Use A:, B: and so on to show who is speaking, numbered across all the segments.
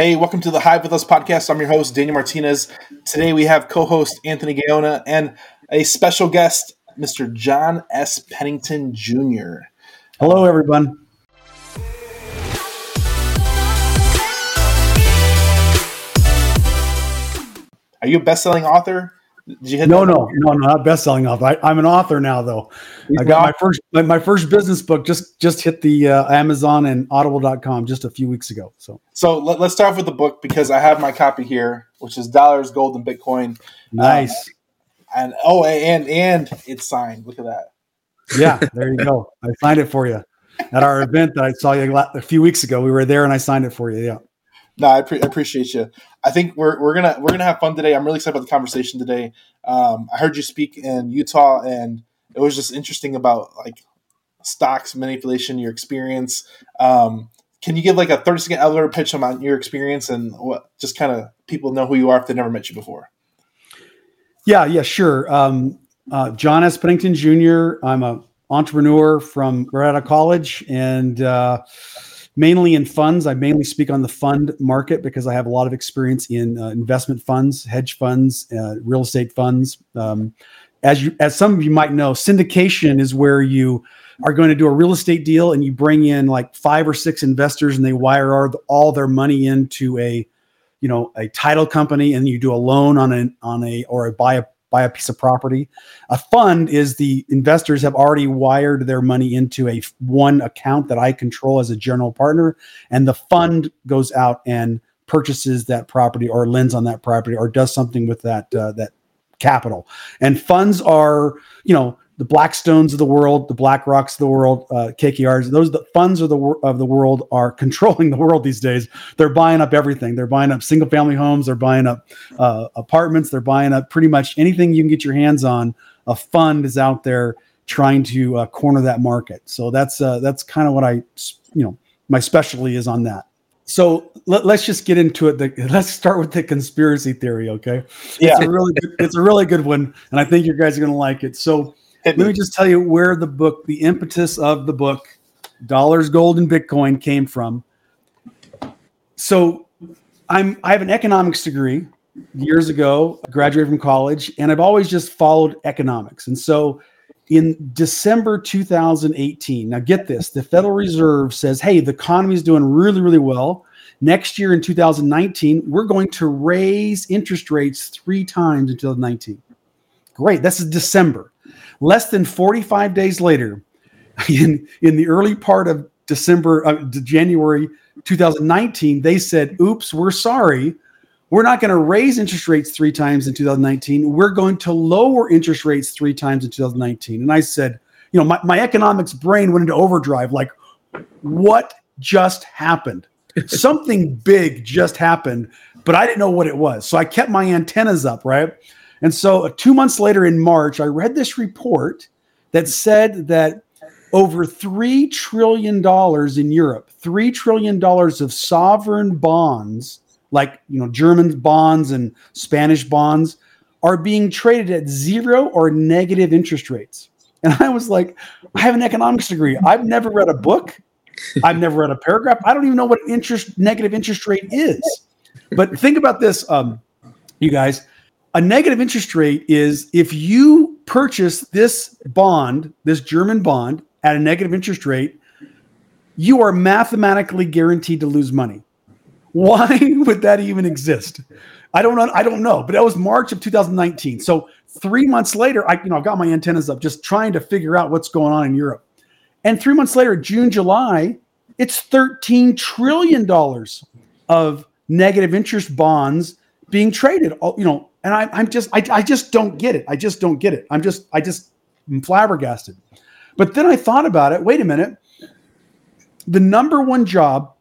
A: Hey, welcome to the Hive with Us podcast. I'm your host, Daniel Martinez. Today we have co host Anthony Gaona and a special guest, Mr. John S. Pennington Jr.
B: Hello, everyone.
A: Are you a best selling author?
B: Did you hit no, no, no, no, not best-selling author. I, am an author now, though. He's I got my first my, my, first business book just just hit the uh, Amazon and Audible.com just a few weeks ago. So,
A: so let, us start off with the book because I have my copy here, which is Dollars, Gold, and Bitcoin.
B: Nice. Um,
A: and oh, and and it's signed. Look at that.
B: Yeah, there you go. I signed it for you at our event that I saw you a few weeks ago. We were there, and I signed it for you. Yeah.
A: No, I pre- appreciate you. I think we're, we're gonna we're gonna have fun today. I'm really excited about the conversation today. Um, I heard you speak in Utah, and it was just interesting about like stocks manipulation, your experience. Um, can you give like a 30 second elevator pitch on your experience and what just kind of people know who you are if they never met you before?
B: Yeah, yeah, sure. Um, uh, John S. Pennington Jr. I'm a entrepreneur from right out of college, and uh, mainly in funds. I mainly speak on the fund market because I have a lot of experience in uh, investment funds, hedge funds, uh, real estate funds. Um, as you, as some of you might know, syndication is where you are going to do a real estate deal and you bring in like five or six investors and they wire all their money into a, you know, a title company and you do a loan on a on a or a buy a buy a piece of property. A fund is the investors have already wired their money into a one account that I control as a general partner, and the fund goes out and purchases that property or lends on that property or does something with that uh, that capital. And funds are, you know, the Blackstones of the world, the BlackRocks of the world, uh, KKRs, those the funds of the of the world are controlling the world these days. They're buying up everything. They're buying up single family homes. They're buying up uh, apartments. They're buying up pretty much anything you can get your hands on. A fund is out there trying to uh, corner that market. So that's uh, that's kind of what I, you know, my specialty is on that. So let, us just get into it. The, let's start with the conspiracy theory. Okay,
A: yeah,
B: it's a really good, it's a really good one, and I think you guys are going to like it. So let me just tell you where the book, the impetus of the book, Dollars, Gold, and Bitcoin came from. So I'm I have an economics degree years ago, graduated from college, and I've always just followed economics. And so in December 2018, now get this, the Federal Reserve says, hey, the economy is doing really, really well. Next year in 2019, we're going to raise interest rates three times in 2019. Great. This is December. Less than 45 days later, in, in the early part of December, uh, January 2019, they said, oops, we're sorry. We're not going to raise interest rates three times in 2019. We're going to lower interest rates three times in 2019. And I said, you know, my, my economics brain went into overdrive. Like, what just happened? Something big just happened, but I didn't know what it was. So I kept my antennas up, right? And so, uh, two months later in March, I read this report that said that over $3 trillion in Europe, $3 trillion of sovereign bonds, like you know, German bonds and Spanish bonds, are being traded at zero or negative interest rates. And I was like, I have an economics degree. I've never read a book. I've never read a paragraph. I don't even know what interest negative interest rate is. But think about this, um, you guys a negative interest rate is if you purchase this bond, this German bond, at a negative interest rate, you are mathematically guaranteed to lose money. Why would that even exist? I don't know. I don't know. But that was March of 2019. So three months later, I you know I got my antennas up, just trying to figure out what's going on in Europe. And three months later, June, July, it's 13 trillion dollars of negative interest bonds being traded. You know, and I, I'm just, I, I just don't get it. I just don't get it. I'm just, I just I'm flabbergasted. But then I thought about it. Wait a minute. The number one job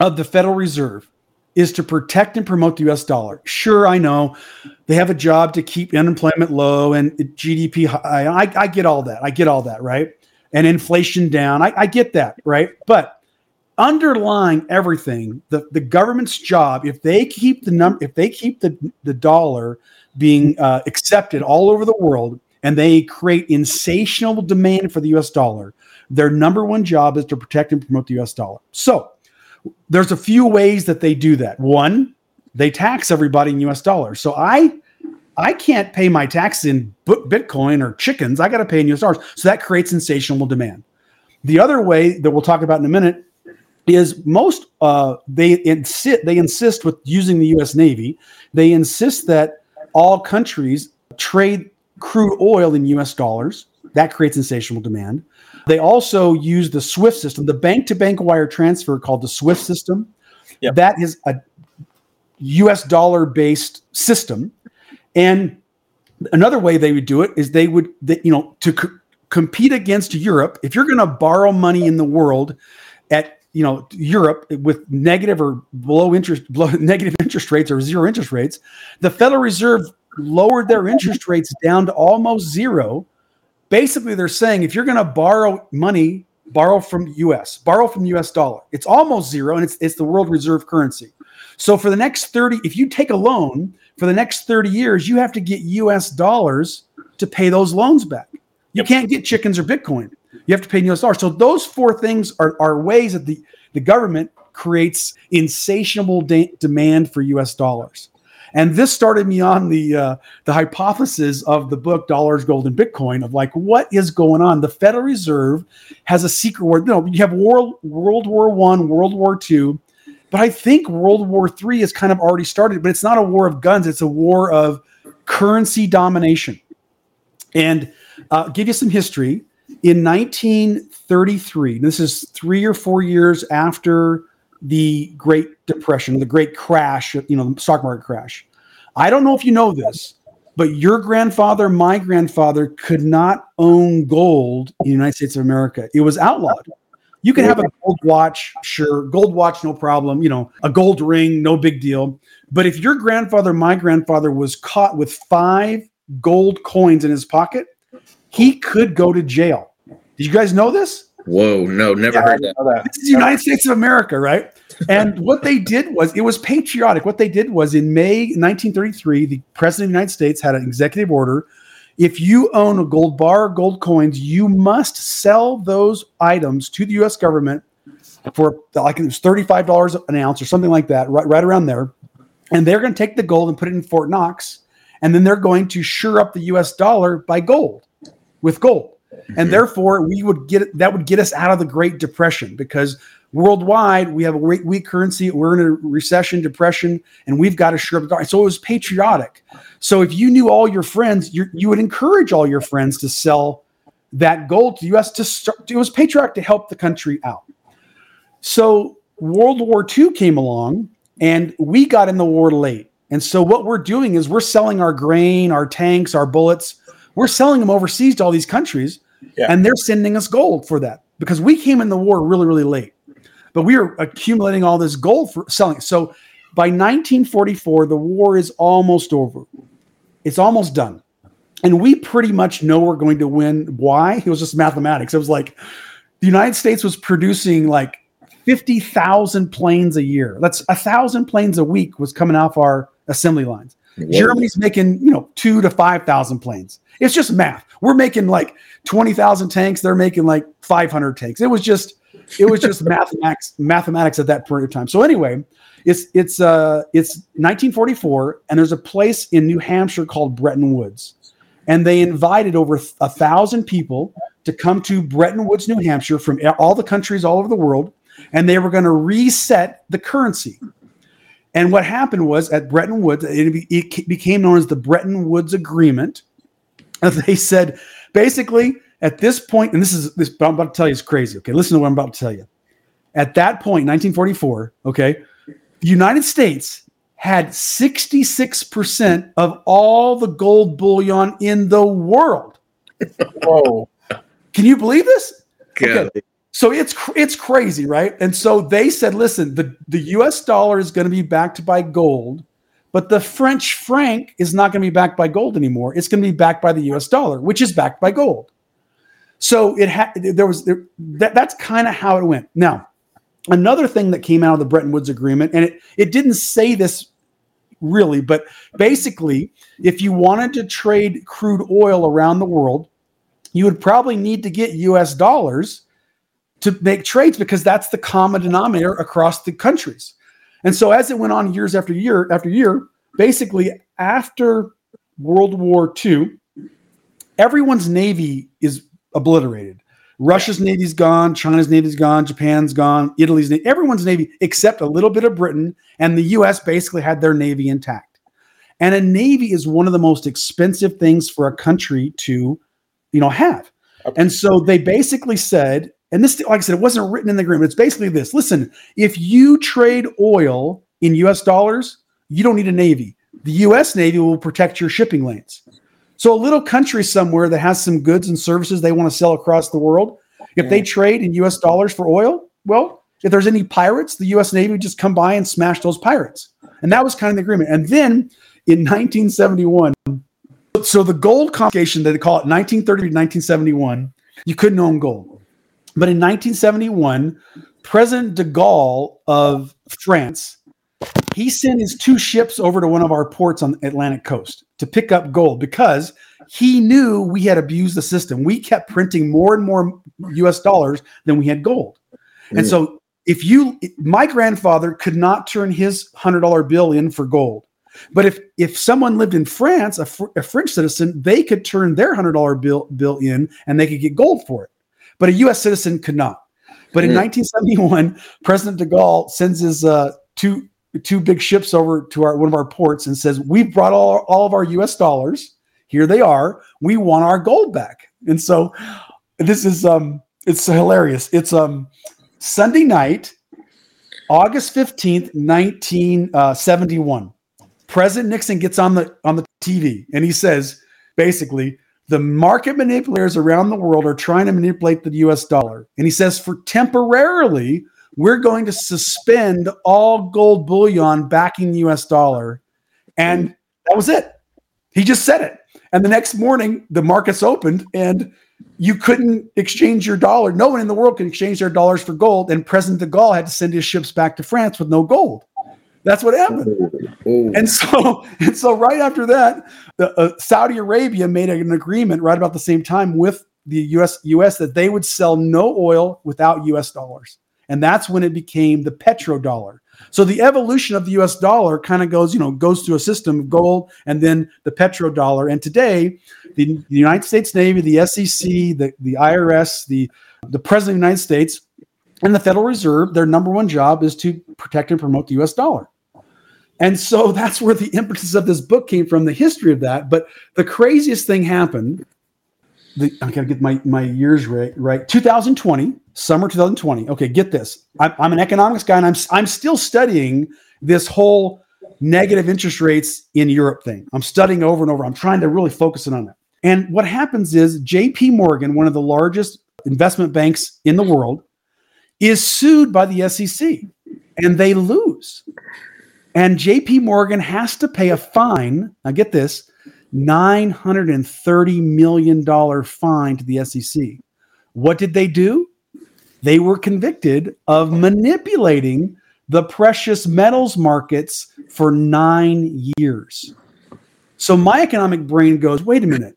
B: of the Federal Reserve is to protect and promote the US dollar. Sure, I know they have a job to keep unemployment low and GDP high. I, I get all that. I get all that, right? And inflation down. I, I get that, right? But underlying everything, the, the government's job, if they keep the number, if they keep the, the dollar being uh, accepted all over the world and they create insatiable demand for the US dollar, their number one job is to protect and promote the US dollar. So, there's a few ways that they do that. One, they tax everybody in US dollars. So I I can't pay my taxes in Bitcoin or chickens. I got to pay in US dollars. So that creates insatiable demand. The other way that we'll talk about in a minute is most uh, they insist they insist with using the U.S. Navy. They insist that all countries trade crude oil in U.S. dollars. That creates insatiable demand. They also use the SWIFT system, the bank-to-bank wire transfer called the SWIFT system. Yep. That is a U.S. dollar-based system, and another way they would do it is they would, they, you know, to c- compete against Europe. If you're going to borrow money in the world at you know Europe with negative or below interest negative interest rates or zero interest rates, the Federal Reserve lowered their interest rates down to almost zero. Basically, they're saying if you're going to borrow money, borrow from US, borrow from US dollar. It's almost zero and it's it's the world reserve currency. So for the next 30 if you take a loan for the next 30 years, you have to get US dollars to pay those loans back. You can't get chickens or Bitcoin. You have to pay US dollars. So those four things are, are ways that the, the government creates insatiable de- demand for US dollars. And this started me on the uh, the hypothesis of the book Dollars, Gold, and Bitcoin of like what is going on. The Federal Reserve has a secret war. You know, you have World World War One, World War Two, but I think World War Three has kind of already started. But it's not a war of guns; it's a war of currency domination. And uh, give you some history. In 1933, this is three or four years after the Great Depression, the Great Crash, you know, the stock market crash. I don't know if you know this, but your grandfather, my grandfather, could not own gold in the United States of America. It was outlawed. You can have a gold watch, sure, gold watch, no problem. You know, a gold ring, no big deal. But if your grandfather, my grandfather, was caught with five gold coins in his pocket, he could go to jail. Did you guys know this?
C: Whoa, no, never yeah, heard that. that.
B: This is the United States of America, right? And what they did was it was patriotic. What they did was in May 1933, the president of the United States had an executive order. If you own a gold bar, gold coins, you must sell those items to the U.S. government for like it was thirty-five dollars an ounce or something like that, right, right around there. And they're going to take the gold and put it in Fort Knox, and then they're going to sure up the U.S. dollar by gold with gold. Mm-hmm. And therefore, we would get that would get us out of the Great Depression because worldwide we have a weak, weak currency. We're in a recession, depression, and we've got to shore up the So it was patriotic. So if you knew all your friends, you you would encourage all your friends to sell that gold to the U.S. to start. It was patriotic to help the country out. So World War II came along, and we got in the war late. And so what we're doing is we're selling our grain, our tanks, our bullets we're selling them overseas to all these countries, yeah. and they're sending us gold for that because we came in the war really, really late. But we are accumulating all this gold for selling. So by 1944, the war is almost over. It's almost done. And we pretty much know we're going to win. Why? It was just mathematics. It was like the United States was producing like 50,000 planes a year. That's a thousand planes a week was coming off our assembly lines. Whoa. Germany's making, you know, two to 5,000 planes. It's just math. We're making like 20,000 tanks. They're making like 500 tanks. It was just, it was just mathematics, mathematics at that period of time. So anyway, it's, it's, uh, it's 1944 and there's a place in New Hampshire called Bretton Woods. And they invited over a thousand people to come to Bretton Woods, New Hampshire from all the countries all over the world. And they were going to reset the currency. And what happened was at Bretton Woods, it, became known as the Bretton Woods Agreement they said basically at this point, and this is this I'm about to tell you is crazy. Okay, listen to what I'm about to tell you. At that point, 1944, okay, the United States had 66% of all the gold bullion in the world. Whoa. Can you believe this? Okay. So it's it's crazy, right? And so they said, listen, the, the US dollar is going to be backed by gold but the French franc is not going to be backed by gold anymore. It's going to be backed by the US dollar, which is backed by gold. So it had there was there, that, that's kind of how it went. Now, another thing that came out of the Bretton Woods agreement, and it, it didn't say this really, but basically, if you wanted to trade crude oil around the world, you would probably need to get US dollars to make trades because that's the common denominator across the countries. And so as it went on years after year after year, basically after World War II, everyone's navy is obliterated. Russia's navy's gone, China's navy's gone, Japan's gone, Italy's navy, everyone's navy except a little bit of Britain, and the US basically had their navy intact. And a navy is one of the most expensive things for a country to, you know, have. And so they basically said, and this, like I said, it wasn't written in the agreement. It's basically this: listen, if you trade oil in U.S. dollars, you don't need a navy. The U.S. Navy will protect your shipping lanes. So a little country somewhere that has some goods and services they want to sell across the world, if they trade in U.S. dollars for oil, well, if there's any pirates, the U.S. Navy would just come by and smash those pirates. And that was kind of the agreement. And then in 1971, so the gold confiscation, they call it 1930 to 1971, you couldn't own gold. But in 1971, President de Gaulle of France, he sent his two ships over to one of our ports on the Atlantic coast to pick up gold because he knew we had abused the system. We kept printing more and more US dollars than we had gold. Mm. And so if you my grandfather could not turn his $100 bill in for gold but if if someone lived in France, a, fr- a French citizen, they could turn their hundred dollar bill bill in and they could get gold for it. But a U.S. citizen could not. But in 1971, mm. President de Gaulle sends his uh, two two big ships over to our one of our ports and says, "We've brought all, all of our U.S. dollars. Here they are. We want our gold back." And so, this is um, it's hilarious. It's um, Sunday night, August fifteenth, nineteen uh, seventy one. President Nixon gets on the on the TV and he says basically the market manipulators around the world are trying to manipulate the US dollar. And he says for temporarily we're going to suspend all gold bullion backing the US dollar. And that was it. He just said it. And the next morning the markets opened and you couldn't exchange your dollar. No one in the world can exchange their dollars for gold. And President de Gaulle had to send his ships back to France with no gold. That's what happened. Ooh. And so, and so, right after that, the, uh, Saudi Arabia made an agreement right about the same time with the U.S. U.S. that they would sell no oil without U.S. dollars, and that's when it became the petrodollar. So the evolution of the U.S. dollar kind of goes, you know, goes through a system of gold and then the petrodollar. And today, the, the United States Navy, the SEC, the, the IRS, the the President of the United States, and the Federal Reserve, their number one job is to protect and promote the U.S. dollar. And so that's where the impetus of this book came from, the history of that. But the craziest thing happened. The, I gotta get my, my years right. Right, 2020, summer 2020. Okay, get this. I'm, I'm an economics guy, and I'm I'm still studying this whole negative interest rates in Europe thing. I'm studying over and over. I'm trying to really focus in on that. And what happens is J.P. Morgan, one of the largest investment banks in the world, is sued by the SEC, and they lose. And JP Morgan has to pay a fine. Now, get this $930 million fine to the SEC. What did they do? They were convicted of manipulating the precious metals markets for nine years. So my economic brain goes, wait a minute.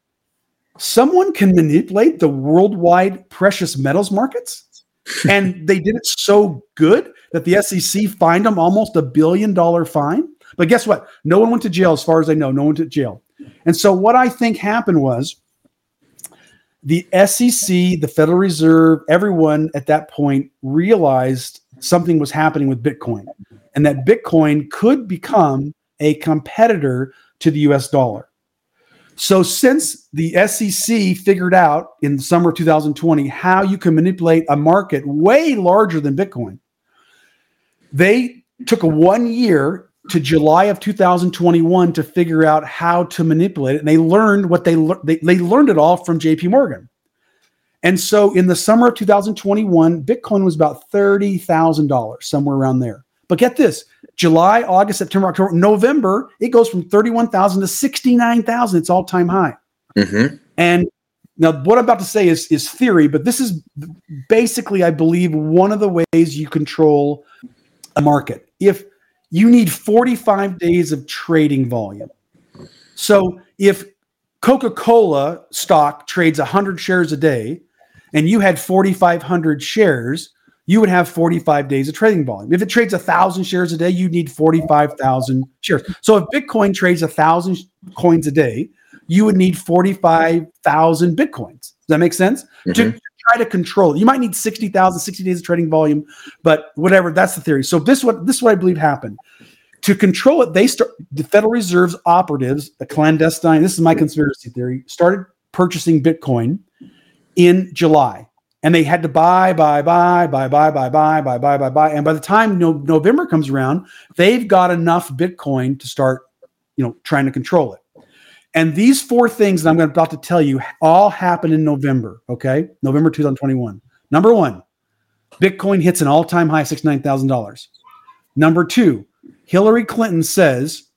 B: Someone can manipulate the worldwide precious metals markets? and they did it so good that the SEC fined them almost a billion dollar fine. But guess what? No one went to jail, as far as I know. No one went to jail. And so what I think happened was the SEC, the Federal Reserve, everyone at that point realized something was happening with Bitcoin and that Bitcoin could become a competitor to the US dollar. So, since the SEC figured out in the summer of 2020 how you can manipulate a market way larger than Bitcoin, they took a one year to July of 2021 to figure out how to manipulate it. And they learned what they, they, they learned it all from JP Morgan. And so in the summer of 2021, Bitcoin was about $30,000, somewhere around there. But get this July, August, September, October, November, it goes from 31,000 to 69,000. It's all time high. Mm-hmm. And now, what I'm about to say is, is theory, but this is basically, I believe, one of the ways you control a market. If you need 45 days of trading volume. So if Coca Cola stock trades 100 shares a day, and you had 4,500 shares, you would have 45 days of trading volume. If it trades a thousand shares a day, you need 45,000 shares. So if Bitcoin trades a thousand coins a day, you would need 45,000 Bitcoins. Does that make sense? Mm-hmm. To try to control it. You might need 60,000, 60 days of trading volume, but whatever, that's the theory. So this what this is what I believe happened. To control it, they start the Federal Reserve's operatives, a clandestine, this is my conspiracy theory, started purchasing Bitcoin in July. And they had to buy, buy, buy, buy, buy, buy, buy, buy, buy, buy, buy. And by the time no, November comes around, they've got enough Bitcoin to start, you know, trying to control it. And these four things that I'm about to tell you all happen in November, okay? November 2021. Number one, Bitcoin hits an all time high, $69,000. Number two, Hillary Clinton says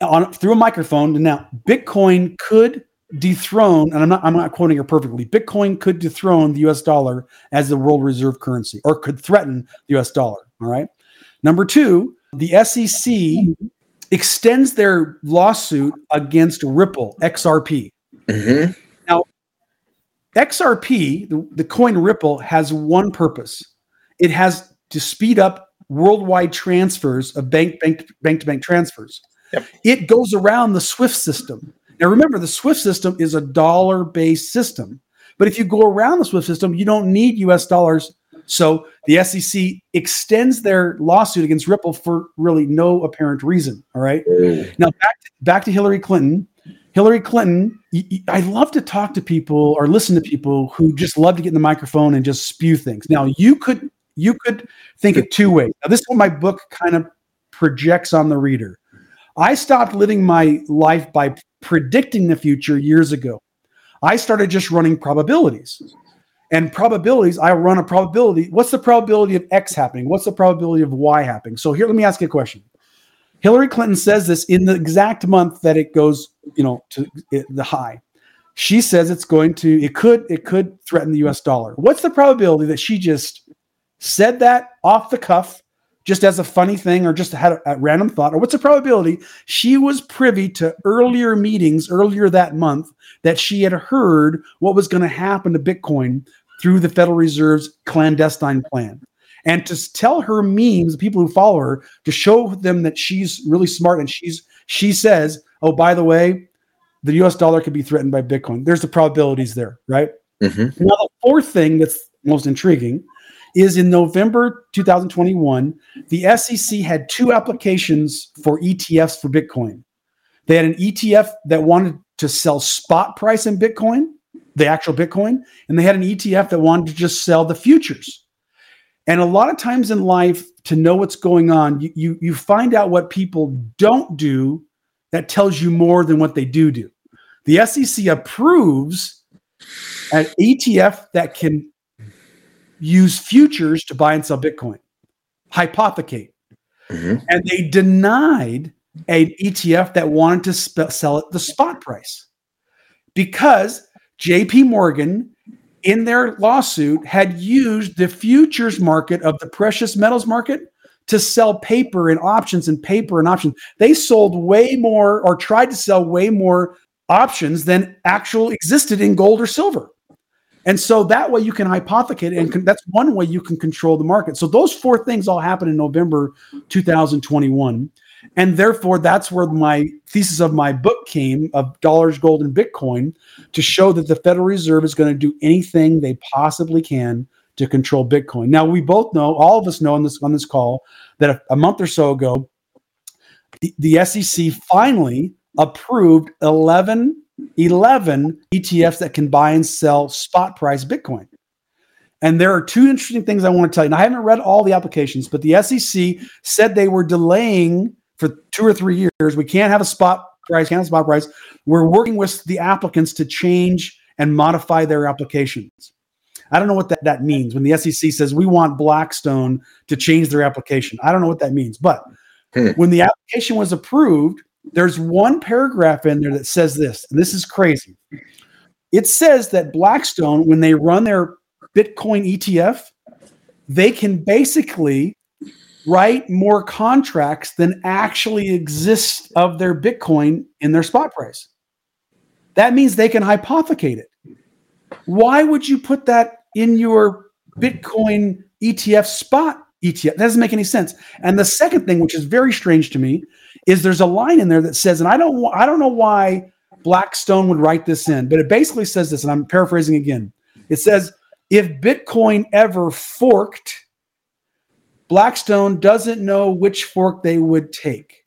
B: on through a microphone, now Bitcoin could dethrone, and I'm not I'm not quoting her perfectly. Bitcoin could dethrone the US dollar as the world reserve currency or could threaten the US dollar. All right. Number two, the SEC extends their lawsuit against Ripple XRP. Mm-hmm. Now, XRP, the, the coin Ripple, has one purpose. It has to speed up worldwide transfers of bank bank bank to bank transfers. Yep. It goes around the SWIFT system. Now, remember, the SWIFT system is a dollar based system. But if you go around the SWIFT system, you don't need US dollars. So the SEC extends their lawsuit against Ripple for really no apparent reason. All right. Now, back to, back to Hillary Clinton. Hillary Clinton, I love to talk to people or listen to people who just love to get in the microphone and just spew things. Now, you could you could think it two ways. Now, this is what my book kind of projects on the reader. I stopped living my life by predicting the future years ago. I started just running probabilities. And probabilities, I run a probability. What's the probability of X happening? What's the probability of Y happening? So here, let me ask you a question. Hillary Clinton says this in the exact month that it goes, you know, to the high. She says it's going to, it could, it could threaten the US dollar. What's the probability that she just said that off the cuff just as a funny thing or just had a, a, random thought? Or what's the probability she was privy to earlier meetings earlier that month that she had heard what was going to happen to Bitcoin through the Federal Reserve's clandestine plan? And to tell her memes, the people who follow her, to show them that she's really smart and she's she says, oh, by the way, the US dollar could be threatened by Bitcoin. There's the probabilities there, right? Mm-hmm. Now, the fourth thing that's most intriguing is in November 2021, the SEC had two applications for ETFs for Bitcoin. They had an ETF that wanted to sell spot price in Bitcoin, the actual Bitcoin, and they had an ETF that wanted to just sell the futures. And a lot of times in life, to know what's going on, you, you, you find out what people don't do that tells you more than what they do do. The SEC approves an ETF that can use futures to buy and sell Bitcoin, hypothecate. Mm-hmm. And they denied an ETF that wanted to sp- sell at the spot price because JP Morgan, in their lawsuit, had used the futures market of the precious metals market to sell paper and options and paper and options. They sold way more or tried to sell way more options than actual existed in gold or silver. And so that way you can hypothecate, and con- that's one way you can control the market. So those four things all happen in November 2021. And therefore, that's where my thesis of my book came of dollars, gold, and Bitcoin to show that the Federal Reserve is going to do anything they possibly can to control Bitcoin. Now, we both know, all of us know on this on this call, that a, a month or so ago, the, the SEC finally approved 11 11 ETFs that can buy and sell spot price Bitcoin. And there are two interesting things I want to tell you. Now, I haven't read all the applications, but the SEC said they were delaying for two or three years. We can't have a spot price, can't have a spot price. We're working with the applicants to change and modify their applications. I don't know what that, that means when the SEC says we want Blackstone to change their application. I don't know what that means. But hmm. when the application was approved, there's one paragraph in there that says this, and this is crazy. It says that Blackstone, when they run their Bitcoin ETF, they can basically write more contracts than actually exist of their Bitcoin in their spot price. That means they can hypothecate it. why would you put that in your Bitcoin ETF spot ETF? That doesn't make any sense. And the second thing, which is very strange to me, is there's a line in there that says, and I don't, I don't know why Blackstone would write this in, but it basically says this, and I'm paraphrasing again. It says, if Bitcoin ever forked, Blackstone doesn't know which fork they would take.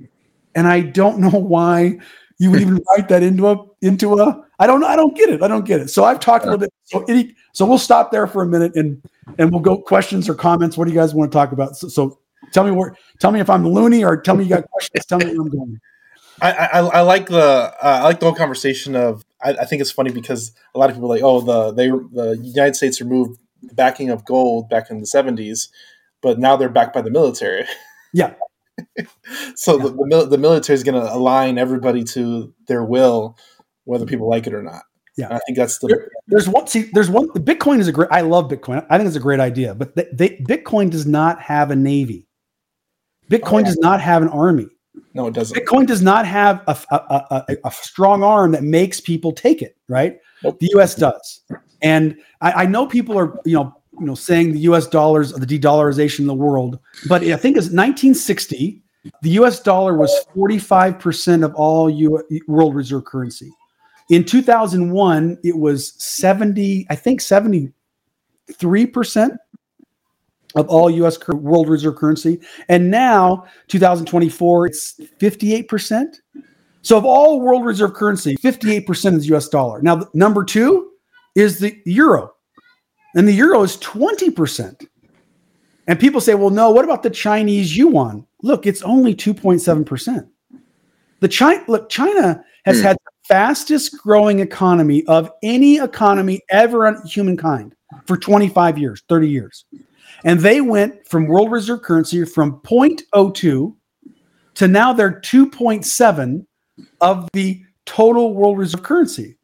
B: And I don't know why you would even write that into a into a I don't know. I don't get it. I don't get it. So I've talked a little bit. So any, so we'll stop there for a minute and and we'll go questions or comments. What do you guys want to talk about? So, so tell me where tell me if I'm loony or tell me you got questions. tell me where I'm going.
A: I, I, I like the uh, I like the whole conversation of I, I, think it's funny because a lot of people are like oh the they the United States removed the backing of gold back in the 70s but now they're backed by the military
B: yeah
A: so yeah. The, the, the military is going to align everybody to their will whether people like it or not
B: yeah
A: and I think that's the
B: there, there's one see there's one the Bitcoin is a great I love Bitcoin I think it's a great idea but they, they, Bitcoin does not have a navy Bitcoin oh, yeah. does not have an army
A: no, it doesn't.
B: Bitcoin does not have a, a, a, a strong arm that makes people take it, right? Nope. The US does. And I, I, know people are, you know, you know, saying the US dollars, are the de-dollarization of the world, but I think it's 1960, the US dollar was 45% of all U- world reserve currency. In 2001, it was 70, I think 73% of all US world reserve currency. And now, 2024, it's 58%. So, of all world reserve currency, 58% is US dollar. Now, number two is the euro, and the euro is 20%. And people say, well, no, what about the Chinese yuan? Look, it's only 2.7%. The China, look, China has hmm. had the fastest growing economy of any economy ever on humankind for 25 years, 30 years. And they went from world reserve currency from 0.02 to now they're 2.7 of the total world reserve currency.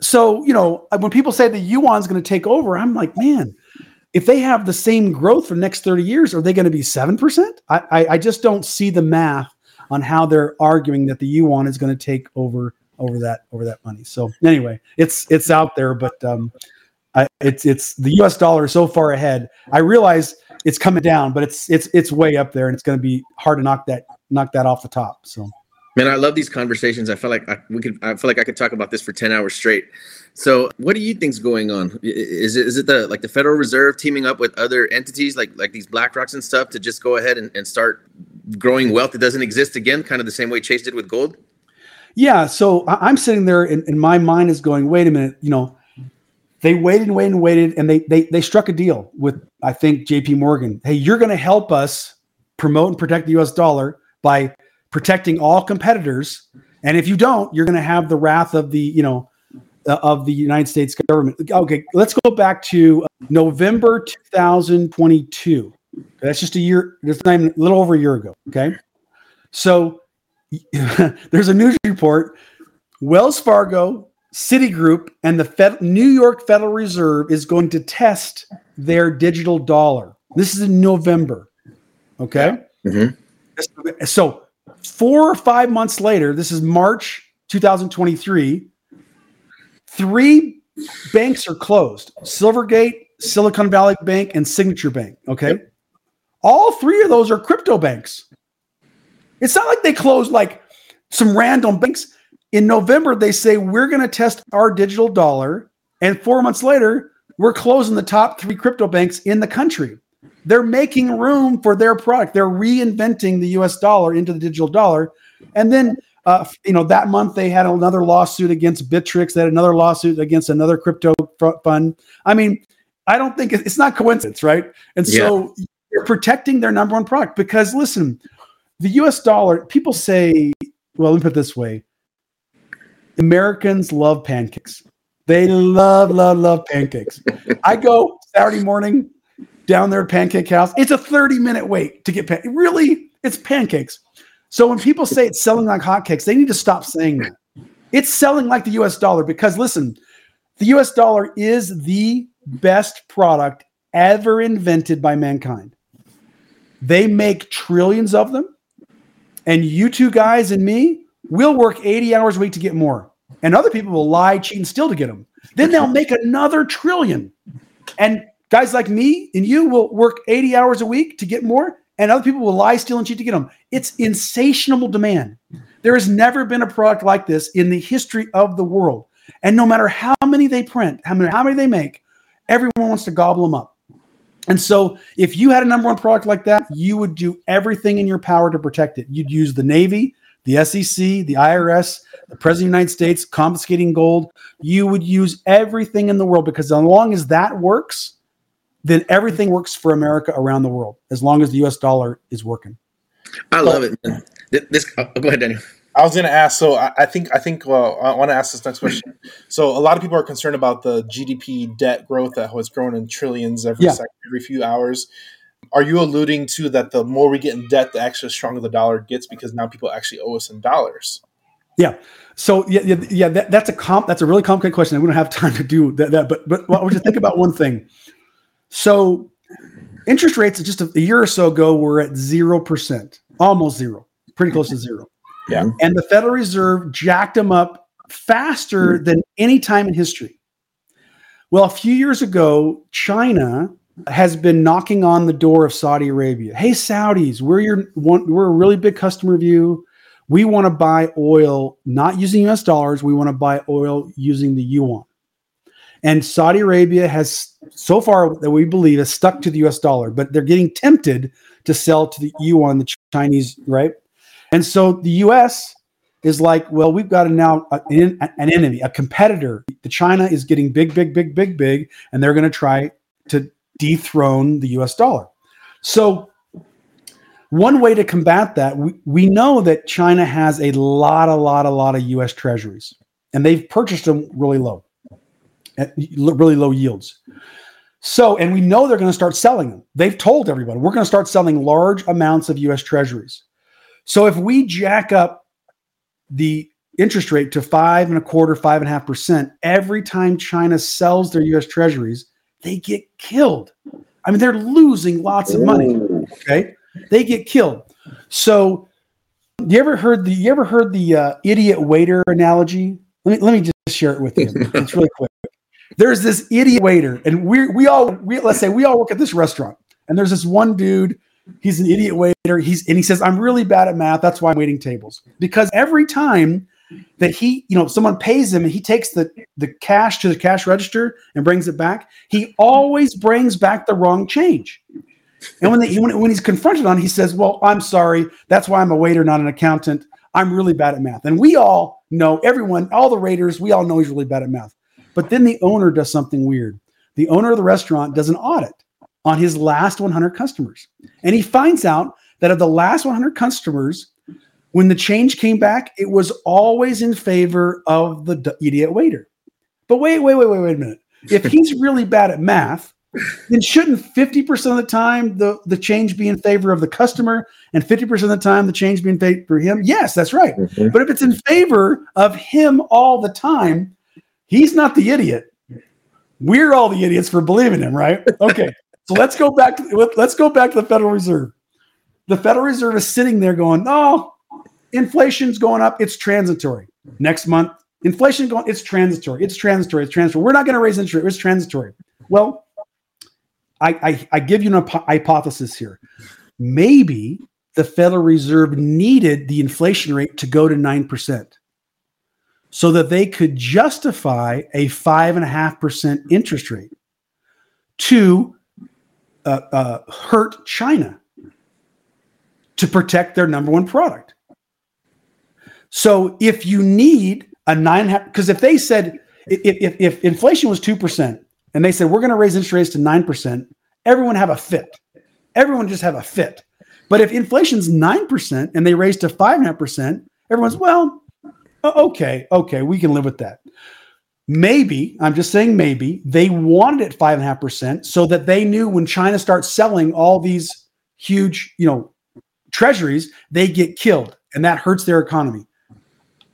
B: So, you know, when people say the yuan is going to take over, I'm like, man, if they have the same growth for the next 30 years, are they going to be 7%? I, I, I just don't see the math on how they're arguing that the yuan is going to take over over that over that money. So anyway, it's it's out there, but um, uh, it's it's the U.S. dollar is so far ahead. I realize it's coming down, but it's it's it's way up there, and it's going to be hard to knock that knock that off the top. So,
C: man, I love these conversations. I feel like I, we could. I feel like I could talk about this for ten hours straight. So, what do you think's going on? Is it is it the like the Federal Reserve teaming up with other entities like like these BlackRocks and stuff to just go ahead and, and start growing wealth that doesn't exist again, kind of the same way Chase did with gold?
B: Yeah. So I'm sitting there, and, and my mind is going, "Wait a minute, you know." they waited and waited and waited, and they they they struck a deal with I think J.P. Morgan. Hey, you're going to help us promote and protect the U.S. dollar by protecting all competitors, and if you don't, you're going to have the wrath of the you know uh, of the United States government. Okay, let's go back to November 2022. That's just a year. That's a little over a year ago. Okay, so there's a news report. Wells Fargo Citigroup and the Fed, New York Federal Reserve is going to test their digital dollar. This is in November. Okay. Mm-hmm. So, four or five months later, this is March 2023, three banks are closed Silvergate, Silicon Valley Bank, and Signature Bank. Okay. Yep. All three of those are crypto banks. It's not like they closed like some random banks in November, they say we're going to test our digital dollar. And four months later, we're closing the top three crypto banks in the country. They're making room for their product. They're reinventing the US dollar into the digital dollar. And then, uh, you know, that month they had another lawsuit against Bittrex, They had another lawsuit against another crypto fund. I mean, I don't think it's not coincidence, right? And so yeah. you're protecting their number one product because listen, the US dollar, people say, well, let me put it this way Americans love pancakes. They love, love, love pancakes. I go Saturday morning down there at Pancake House. It's a 30 minute wait to get pan- really, it's pancakes. So when people say it's selling like hotcakes, they need to stop saying that. It's selling like the US dollar because listen, the US dollar is the best product ever invented by mankind. They make trillions of them. And you two guys and me, we'll work 80 hours a week to get more. and other people will lie, cheat, and steal to get them. Then they'll make another trillion. And guys like me and you will work 80 hours a week to get more, and other people will lie, steal, and cheat to get them. It's insatiable demand. There has never been a product like this in the history of the world. And no matter how many they print, how many, how many they make, everyone wants to gobble them up. And so, if you had a number one product like that, you would do everything in your power to protect it. You'd use the Navy, the SEC, the IRS, the President of the United States confiscating gold. You would use everything in the world because as long as that works, then everything works for America around the world, as long as the US dollar is working.
C: I love it. Man. This, oh, go ahead, Daniel.
A: I was going to ask. So I, I think I think uh, I want to ask this next question. So a lot of people are concerned about the GDP debt growth that was growing in trillions every
B: Yeah.
A: second, every few hours. Are you alluding to that the more we get in debt, the actually stronger the dollar gets because now people actually owe us in dollars? Yeah.
B: So yeah, yeah, yeah that, that's a comp. That's a really complicated question. and We don't have time to do that. that but but well, just think about one thing. So interest rates just a, a year or so ago were at zero percent, almost zero, pretty close to zero.
A: Yeah.
B: And the Federal Reserve jacked them up faster hmm. than any time in history. Well, a few years ago, China has been knocking on the door of Saudi Arabia. Hey, Saudis, we're your one, we're a really big customer of you. We want to buy oil not using US dollars. We want to buy oil using the yuan. And Saudi Arabia has, so far that we believe, has stuck to the US dollar, but they're getting tempted to sell to the yuan, the Chinese, right? And so the US is like, well, we've got now an, an enemy, a competitor. The China is getting big, big, big, big, big, and they're going to try to dethrone the US dollar. So one way to combat that, we, we know that China has a lot, a lot, a lot of US treasuries, and they've purchased them really low, at really low yields. So, and we know they're going to start selling them. They've told everybody we're going to start selling large amounts of US treasuries. So if we jack up the interest rate to five and a quarter, five and a half percent every time China sells their US treasuries, they get killed. I mean, they're losing lots of money. Okay, they get killed. So, you ever heard the you ever heard the uh, idiot waiter analogy? Let me let me just share it with you. It's really quick. There's this idiot waiter, and we we all we, let's say we all work at this restaurant, and there's this one dude. He's an idiot waiter. He's and he says, "I'm really bad at math. That's why I'm waiting tables." Because every time that he, you know, someone pays him and he takes the the cash to the cash register and brings it back, he always brings back the wrong change. And when, they, when when he's confronted on, he says, "Well, I'm sorry. That's why I'm a waiter, not an accountant. I'm really bad at math." And we all know, everyone, all the raiders, we all know he's really bad at math. But then the owner does something weird. The owner of the restaurant does an audit on his last 100 customers, and he finds out that of the last 100 customers, when the change came back, it was always in favor of the idiot waiter. But wait, wait, wait, wait, wait a minute. If he's really bad at math, then shouldn't 50% of the time the, the change be in favor of the customer and 50% of the time the change be in favor for him? Yes, that's right.
C: Mhm.
B: But if it's in favor of him all the time, he's not the idiot. We're all the idiots for believing him, right? Okay. so let's go back to let- let's go back to the Federal Reserve. The Federal Reserve is sitting there going, "Oh, inflation's going up, it's transitory." Next month, inflation going, it's transitory. It's transitory. It's transitory. We're not going to raise interest. Rate. It's transitory. Well, I, I, I give you an hypothesis here. Maybe the Federal Reserve needed the inflation rate to go to 9% so that they could justify a 5.5% interest rate to uh, uh, hurt China to protect their number one product. So if you need a nine, because if they said, if, if, if inflation was 2% and they said, we're going to raise interest rates to 9%, everyone have a fit. Everyone just have a fit. But if inflation's 9% and they raise to 5.5%, everyone's, well, Oh, okay, okay, we can live with that. Maybe, I'm just saying maybe, they wanted it 5.5% so that they knew when China starts selling all these huge, you know, treasuries, they get killed and that hurts their economy.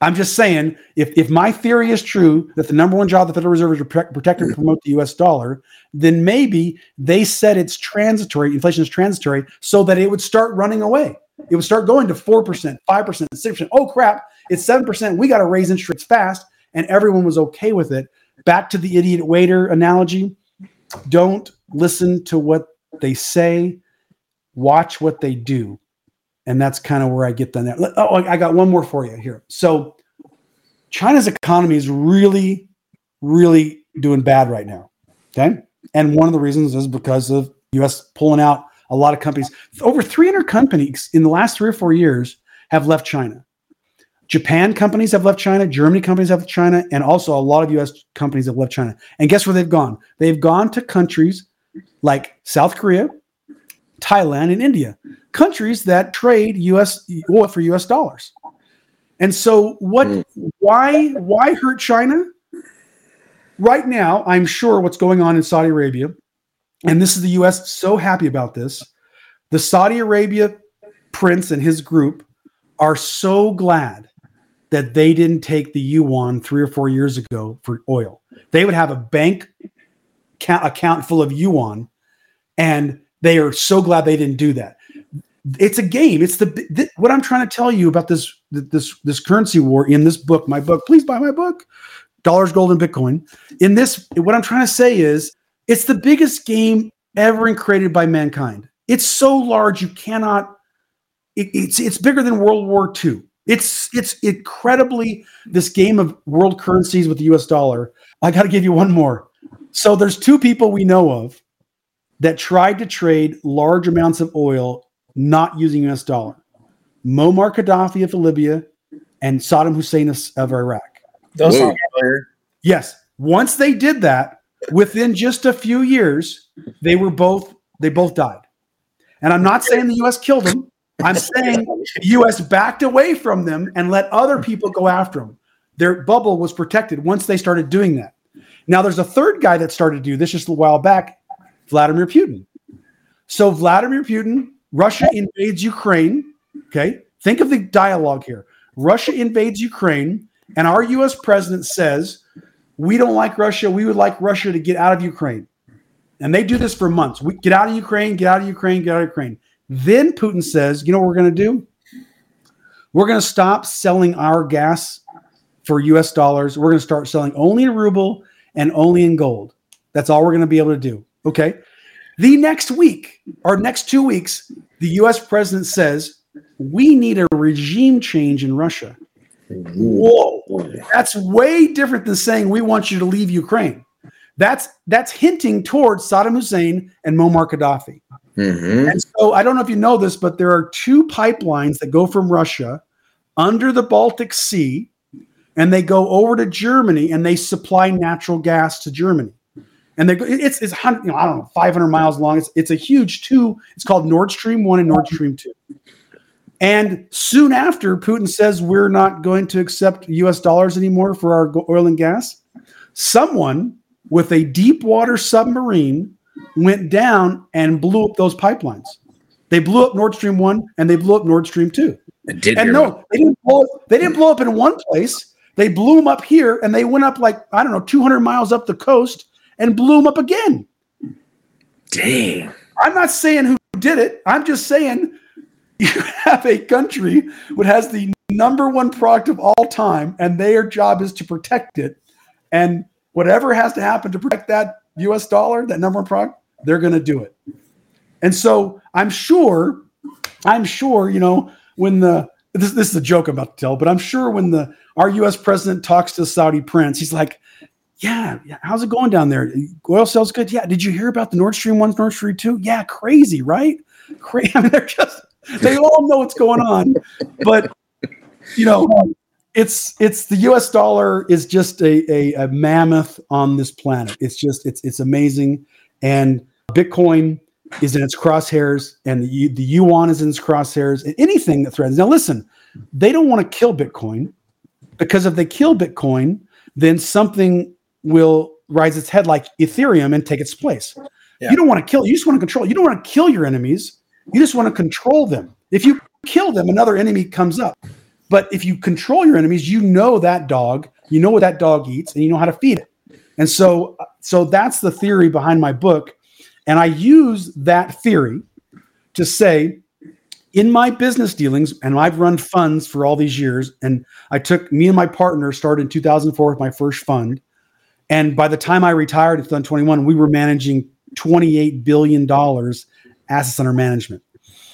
B: I'm just saying, if, if my theory is true that the number one job the Federal Reserve is to protect, protect and promote the US dollar, then maybe they said it's transitory, inflation is transitory, so that it would start running away. It would start going to 4%, 5%, 6%. Oh crap, it's 7%. We got to raise interest rates fast. and everyone was okay with it. Back to the idiot waiter analogy. Don't listen to what they say, watch what they do. And that's kind of where I get them there. Oh, I got one more for you here. So China's economy is really, really doing bad right now. Okay. And one of the reasons is because of US pulling out a lot of companies. Over 300 companies in the last three or four years have left China. Japan companies have left China, Germany companies have left China, and also a lot of US companies have left China. And guess where they've gone? They've gone to countries like South Korea, Thailand, and India, countries that trade US oil for US dollars. And so what mm. why why hurt China? Right now, I'm sure what's going on in Saudi Arabia, and this is the US so happy about this. The Saudi Arabia prince and his group are so glad that they didn't take the yuan three or four years ago for oil. They would have a bank account full of yuan, and they are so glad they didn't do that. It's a game. It's the th- what I'm trying to tell you about this this this currency war in this book. My book. Please buy my book. Dollars, gold, and Bitcoin. In this, what I'm trying to say is, it's the biggest game ever created by mankind. It's so large you cannot. It, it's it's bigger than World War II. It's it's incredibly this game of world currencies with the US dollar. I got to give you one more. So there's two people we know of that tried to trade large amounts of oil not using US dollar. Muammar Gaddafi of Libya and Saddam Hussein of, of Iraq.
A: Those are familiar.
B: Yes. Once they did that, within just a few years, they were both they both died. And I'm not saying the US killed them. I'm saying the U.S. backed away from them and let other people go after them. Their bubble was protected once they started doing that. Now, there's a third guy that started to do this just a while back, Vladimir Putin. So, Vladimir Putin, Russia invades Ukraine. Okay. Think of the dialogue here. Russia invades Ukraine, and our US president says, We don't like Russia. We would like Russia to get out of Ukraine. And they do this for months. We get out of Ukraine, get out of Ukraine, get out of Ukraine. Then Putin says, you know what we're going to do? We're going to stop selling our gas for US dollars. We're going to start selling only in ruble and only in gold. That's all we're going to be able to do. Okay. The next week or next two weeks, the US president says, we need a regime change in Russia. Whoa. That's way different than saying we want you to leave Ukraine. That's that's hinting towards Saddam Hussein and Muammar Gaddafi. Mm-hmm. And so I don't know if you know this, but there are two pipelines that go from Russia under the Baltic Sea, and they go over to Germany and they supply natural gas to Germany. And they go, it's it's you know, I don't know, 500 miles long. It's it's a huge two. It's called Nord Stream one and Nord Stream two. And soon after, Putin says we're not going to accept U.S. dollars anymore for our oil and gas. Someone with a deep water submarine went down and blew up those pipelines. They blew up Nord Stream 1 and they blew up Nord Stream 2. and no, they didn't, blow, they didn't blow up in one place. They blew them up here and they went up like, I don't know, 200 miles up the coast and blew them up again.
C: Dang.
B: I'm not saying who did it. I'm just saying you have a country that has the number one product of all time and their job is to protect it. And whatever has to happen to protect that US dollar, that number one product, they're going to do it. And so I'm sure, I'm sure, you know, when the, this, this is a joke I'm about to tell, but I'm sure when the, our US president talks to the Saudi prince, he's like, yeah, yeah, how's it going down there? Oil sales good. Yeah. Did you hear about the Nord Stream 1, Nord Stream 2? Yeah, crazy, right? Crazy. I mean, they're just, they all know what's going on. But, you know, it's it's the U.S. dollar is just a, a, a mammoth on this planet. It's just it's it's amazing, and Bitcoin is in its crosshairs, and the the yuan is in its crosshairs, and anything that threatens. Now, listen, they don't want to kill Bitcoin because if they kill Bitcoin, then something will rise its head like Ethereum and take its place. Yeah. You don't want to kill. You just want to control. You don't want to kill your enemies. You just want to control them. If you kill them, another enemy comes up. But if you control your enemies, you know that dog, you know what that dog eats, and you know how to feed it. And so, so that's the theory behind my book. And I use that theory to say in my business dealings, and I've run funds for all these years, and I took me and my partner started in 2004 with my first fund. And by the time I retired in 2021, we were managing $28 billion assets under management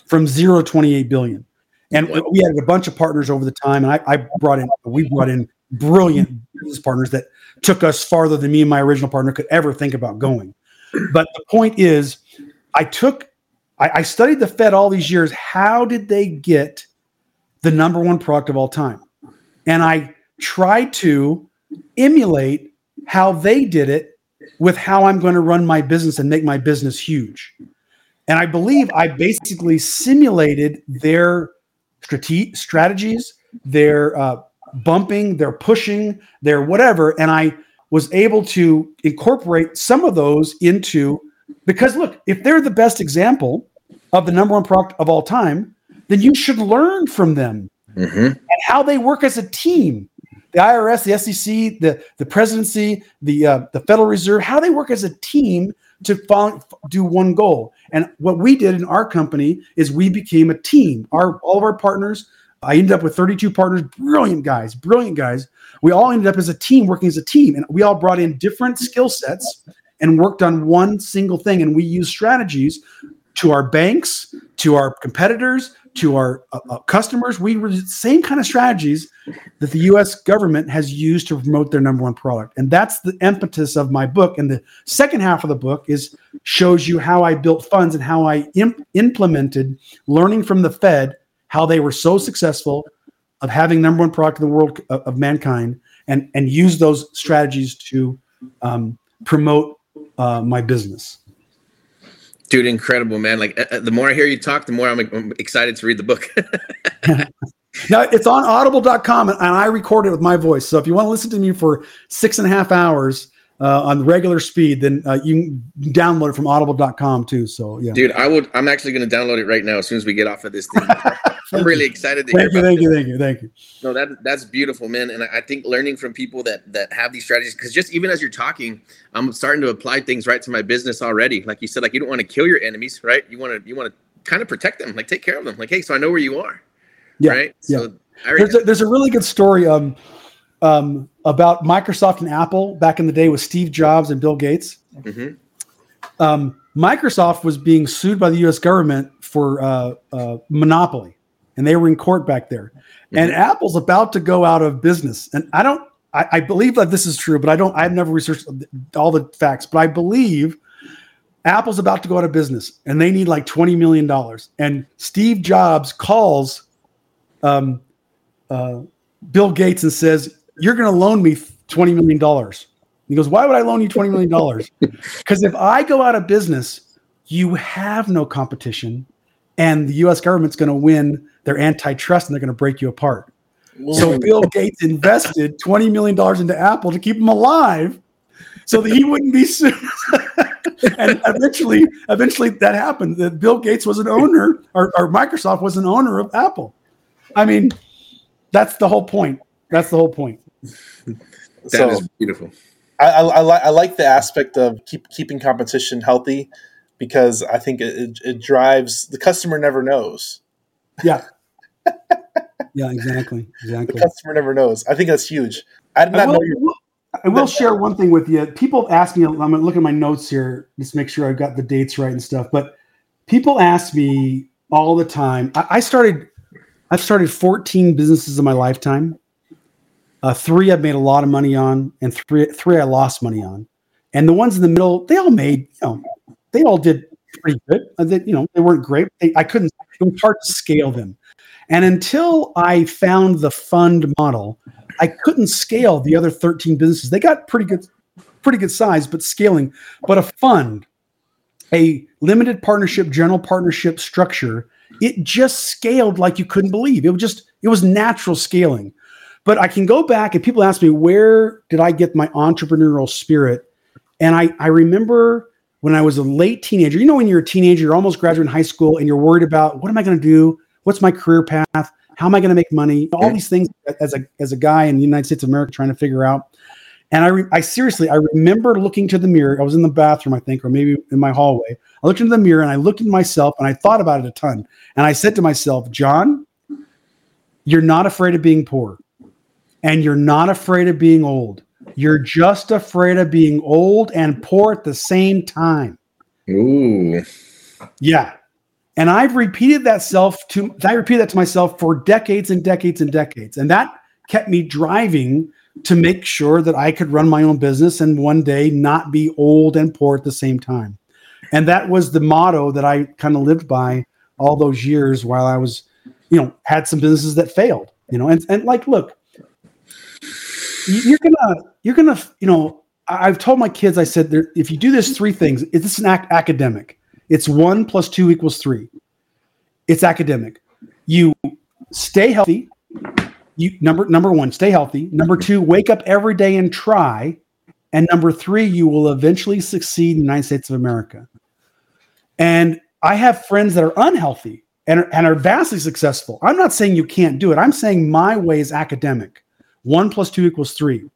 B: from zero to 28 billion. And we had a bunch of partners over the time, and I, I brought in, we brought in brilliant business partners that took us farther than me and my original partner could ever think about going. But the point is, I took, I, I studied the Fed all these years. How did they get the number one product of all time? And I tried to emulate how they did it with how I'm going to run my business and make my business huge. And I believe I basically simulated their strate- strategies, their uh, bumping, their pushing, their whatever. And I was able to incorporate some of those into because look, if they're the best example of the number one product of all time, then you should learn from them mm-hmm. and how they work as a team. The IRS, the SEC, the, the presidency, the uh, the Federal Reserve, how they work as a team to follow, do one goal. And what we did in our company is we became a team. Our all of our partners I ended up with 32 partners, brilliant guys, brilliant guys. We all ended up as a team, working as a team, and we all brought in different skill sets and worked on one single thing. And we used strategies to our banks, to our competitors, to our uh, uh, customers. We were the same kind of strategies that the U.S. government has used to promote their number one product, and that's the impetus of my book. And the second half of the book is shows you how I built funds and how I imp- implemented learning from the Fed how they were so successful of having number one product in the world of, of mankind and and use those strategies to um, promote uh, my business
C: dude incredible man. Like uh, uh the more i hear you talk the more i'm, I'm excited to read the book.
B: Now it's on audible.com and i record it with my voice. So if you want to listen to me for six and a half hours uh, on regular speed, then uh, you can download it from audible.com too. So yeah.
C: Dude, I would I'm actually gonna download it right now as soon as we get off of this thing. I'm really excited to
B: thank you, thank you, thank you, thank you.
C: No, that that's beautiful, man. And I think learning from people that that have these strategies, because just even as you're talking, I'm starting to apply things right to my business already. Like you said, like you don't want to kill your enemies, right? You want to you want to kind of protect them, like take care of them. Like, hey, so I know where you are.
B: Yeah. Right. Yeah. So there's a, there's a really good story. Um um, about Microsoft and Apple back in the day with Steve Jobs and Bill Gates. Mm-hmm. Um, Microsoft was being sued by the U.S. government for uh, uh, monopoly, and they were in court back there. Mm-hmm. And Apple's about to go out of business. And I don't, I, I, believe that this is true, but I don't. I've never researched all the facts, but I believe Apple's about to go out of business, and they need like twenty million dollars. And Steve Jobs calls um, uh, Bill Gates and says, you're going to loan me $20 million. He goes, Why would I loan you $20 million? Because if I go out of business, you have no competition, and the US government's going to win their antitrust and they're going to break you apart. Whoa. So Bill Gates invested $20 million into Apple to keep him alive so that he wouldn't be sued. and eventually, eventually that happened. That Bill Gates was an owner, or, or Microsoft was an owner of Apple. I mean, that's the whole point. That's the whole point.
C: That so, is beautiful.
A: I, I, I, li- I, like the aspect of keep keeping competition healthy because I think it, it, it drives the customer never knows.
B: Yeah. yeah, exactly. Exactly.
A: The customer never knows. I think that's huge. I did not
B: will,
A: know you.
B: I will share one thing with you. People ask me, I'm going to look at my notes here, just make sure I've got the dates right and stuff. But people ask me all the time. I, I started, I've started 14 businesses in my lifetime. Uh, three I've made a lot of money on, and three three I lost money on. And the ones in the middle, they all made, you know, they all did pretty good. Uh, they, you know, they weren't great. They, I couldn't. It was hard to scale them. And until I found the fund model, I couldn't scale the other 13 businesses. They got pretty good, pretty good size, but scaling. But a fund, a limited partnership, general partnership structure, it just scaled like you couldn't believe. It was just, it was natural scaling. But I can go back and people ask me, where did I get my entrepreneurial spirit? And I, I remember when I was a late teenager, you know, when you're a teenager, you're almost graduating high school and you're worried about what am I going to do? What's my career path? How am I going to make money? All these things as a, as a guy in the United States of America trying to figure out. And I, re- I seriously, I remember looking to the mirror. I was in the bathroom, I think, or maybe in my hallway. I looked into the mirror and I looked at myself and I thought about it a ton. And I said to myself, John, you're not afraid of being poor and you're not afraid of being old. You're just afraid of being old and poor at the same time.
C: Ooh.
B: Yeah. And I've repeated that self to I repeated that to myself for decades and decades and decades. And that kept me driving to make sure that I could run my own business and one day not be old and poor at the same time. And that was the motto that I kind of lived by all those years while I was, you know, had some businesses that failed, you know, and, and like, look, you're gonna, you're gonna, you know, I've told my kids, I said, if you do this three things, it's an ac- academic. It's one plus two equals three. It's academic. You stay healthy. You number number one, stay healthy. Number two, wake up every day and try. And number three, you will eventually succeed in the United States of America. And I have friends that are unhealthy and are, and are vastly successful. I'm not saying you can't do it. I'm saying my way is academic. One plus two equals three.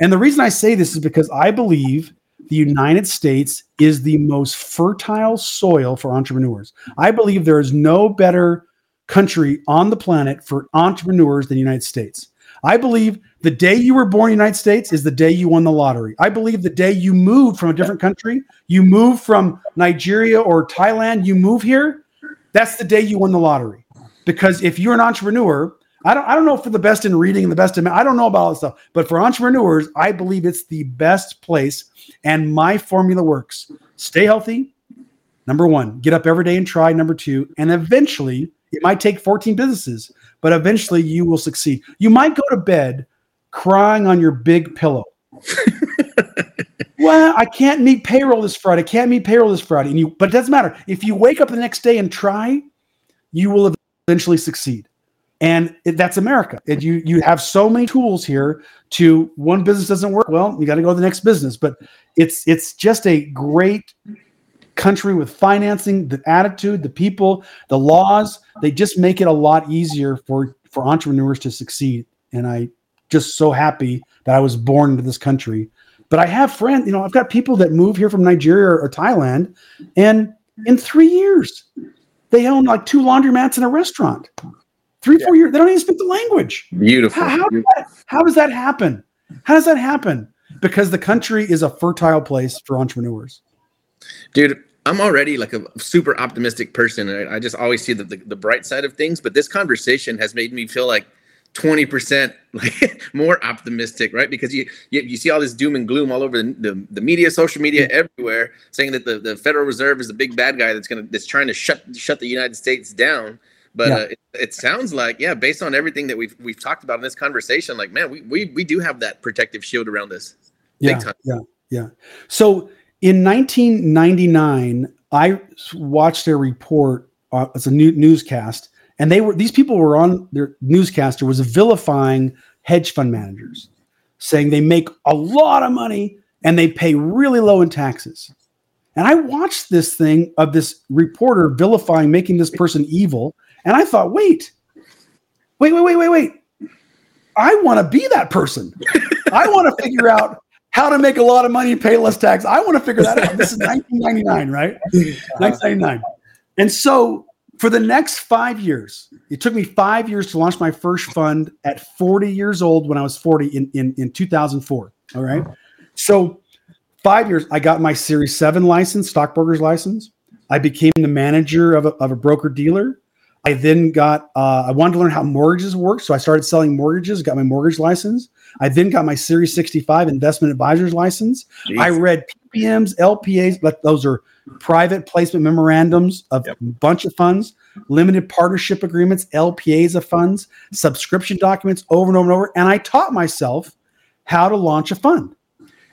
B: And the reason I say this is because I believe the United States is the most fertile soil for entrepreneurs. I believe there is no better country on the planet for entrepreneurs than the United States. I believe the day you were born in the United States is the day you won the lottery. I believe the day you moved from a different country, you move from Nigeria or Thailand, you move here, that's the day you won the lottery. Because if you're an entrepreneur, I don't I don't know for the best in reading and the best in I don't know about all this stuff, but for entrepreneurs, I believe it's the best place. And my formula works. Stay healthy. Number one, get up every day and try. Number two, and eventually it might take 14 businesses, but eventually you will succeed. You might go to bed crying on your big pillow. well, I can't meet payroll this Friday. I can't meet payroll this Friday. And you, but it doesn't matter. If you wake up the next day and try, you will eventually succeed. And it, that's America. And you you have so many tools here to one business doesn't work well, you got to go to the next business. But it's it's just a great country with financing, the attitude, the people, the laws. They just make it a lot easier for for entrepreneurs to succeed. And I just so happy that I was born into this country. But I have friends, you know, I've got people that move here from Nigeria or, or Thailand, and in three years, they own like two laundromats and a restaurant. Three, yeah. four years, they don't even speak the language.
C: Beautiful.
B: How, how,
C: Beautiful.
B: Does that, how does that happen? How does that happen? Because the country is a fertile place for entrepreneurs.
C: Dude, I'm already like a super optimistic person. I, I just always see the, the, the, bright side of things. But this conversation has made me feel like 20% like more optimistic, right? Because you, you, you see all this doom and gloom all over the, the, the media, social media, everywhere, saying that the, the Federal Reserve is the big bad guy that's gonna that's trying to shut shut the United States down. But yeah. uh, it, it, sounds like, yeah, based on everything that we've we've talked about in this conversation, like, man, we we, we do have that protective shield around us.
B: Yeah, yeah, yeah. So in 1999, I watched a report. Uh, it's a new newscast, and they were these people were on their newscaster was vilifying hedge fund managers, saying they make a lot of money and they pay really low in taxes. And I watched this thing of this reporter vilifying, making this person evil, and I thought, wait, wait, wait, wait, wait, wait. I want to be that person. I want to figure out how to make a lot of money and pay less tax. I want to figure that out. This is 1999, right? Uh-huh. 1999. And so for the next five years, it took me five years to launch my first fund at 40 years old when I was 40 in, in, in 2004. All right. So five years, I got my Series 7 license, stockbroker's license. I became the manager of a, of a broker dealer. I then got, uh, I wanted to learn how mortgages work. So I started selling mortgages, got my mortgage license. I then got my Series 65 investment advisor's license. Jeez. I read PPMs, LPAs, but those are private placement memorandums of yep. a bunch of funds, limited partnership agreements, LPAs of funds, subscription documents over and over and over. And I taught myself how to launch a fund.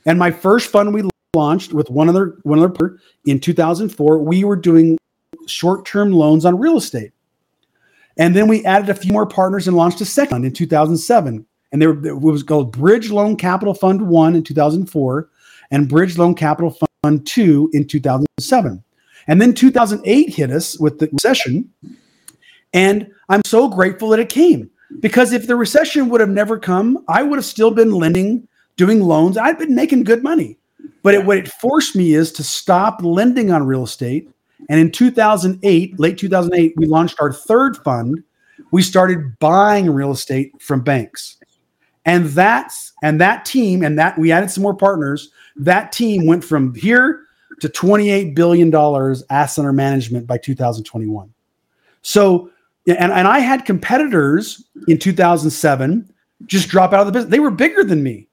B: And my first fund we launched with one other one other in 2004, we were doing short-term loans on real estate. And then we added a few more partners and launched a second in 2007 and they were, it was called Bridge Loan Capital Fund One in 2004 and Bridge Loan Capital Fund Two in 2007. And then 2008 hit us with the recession, and I'm so grateful that it came because if the recession would have never come, I would have still been lending doing loans. I'd been making good money. But it, what it forced me is to stop lending on real estate. And in 2008, late 2008, we launched our third fund. We started buying real estate from banks. And that's and that team and that we added some more partners. That team went from here to 28 billion dollars asset under management by 2021. So and, and I had competitors in 2007 just drop out of the business. They were bigger than me.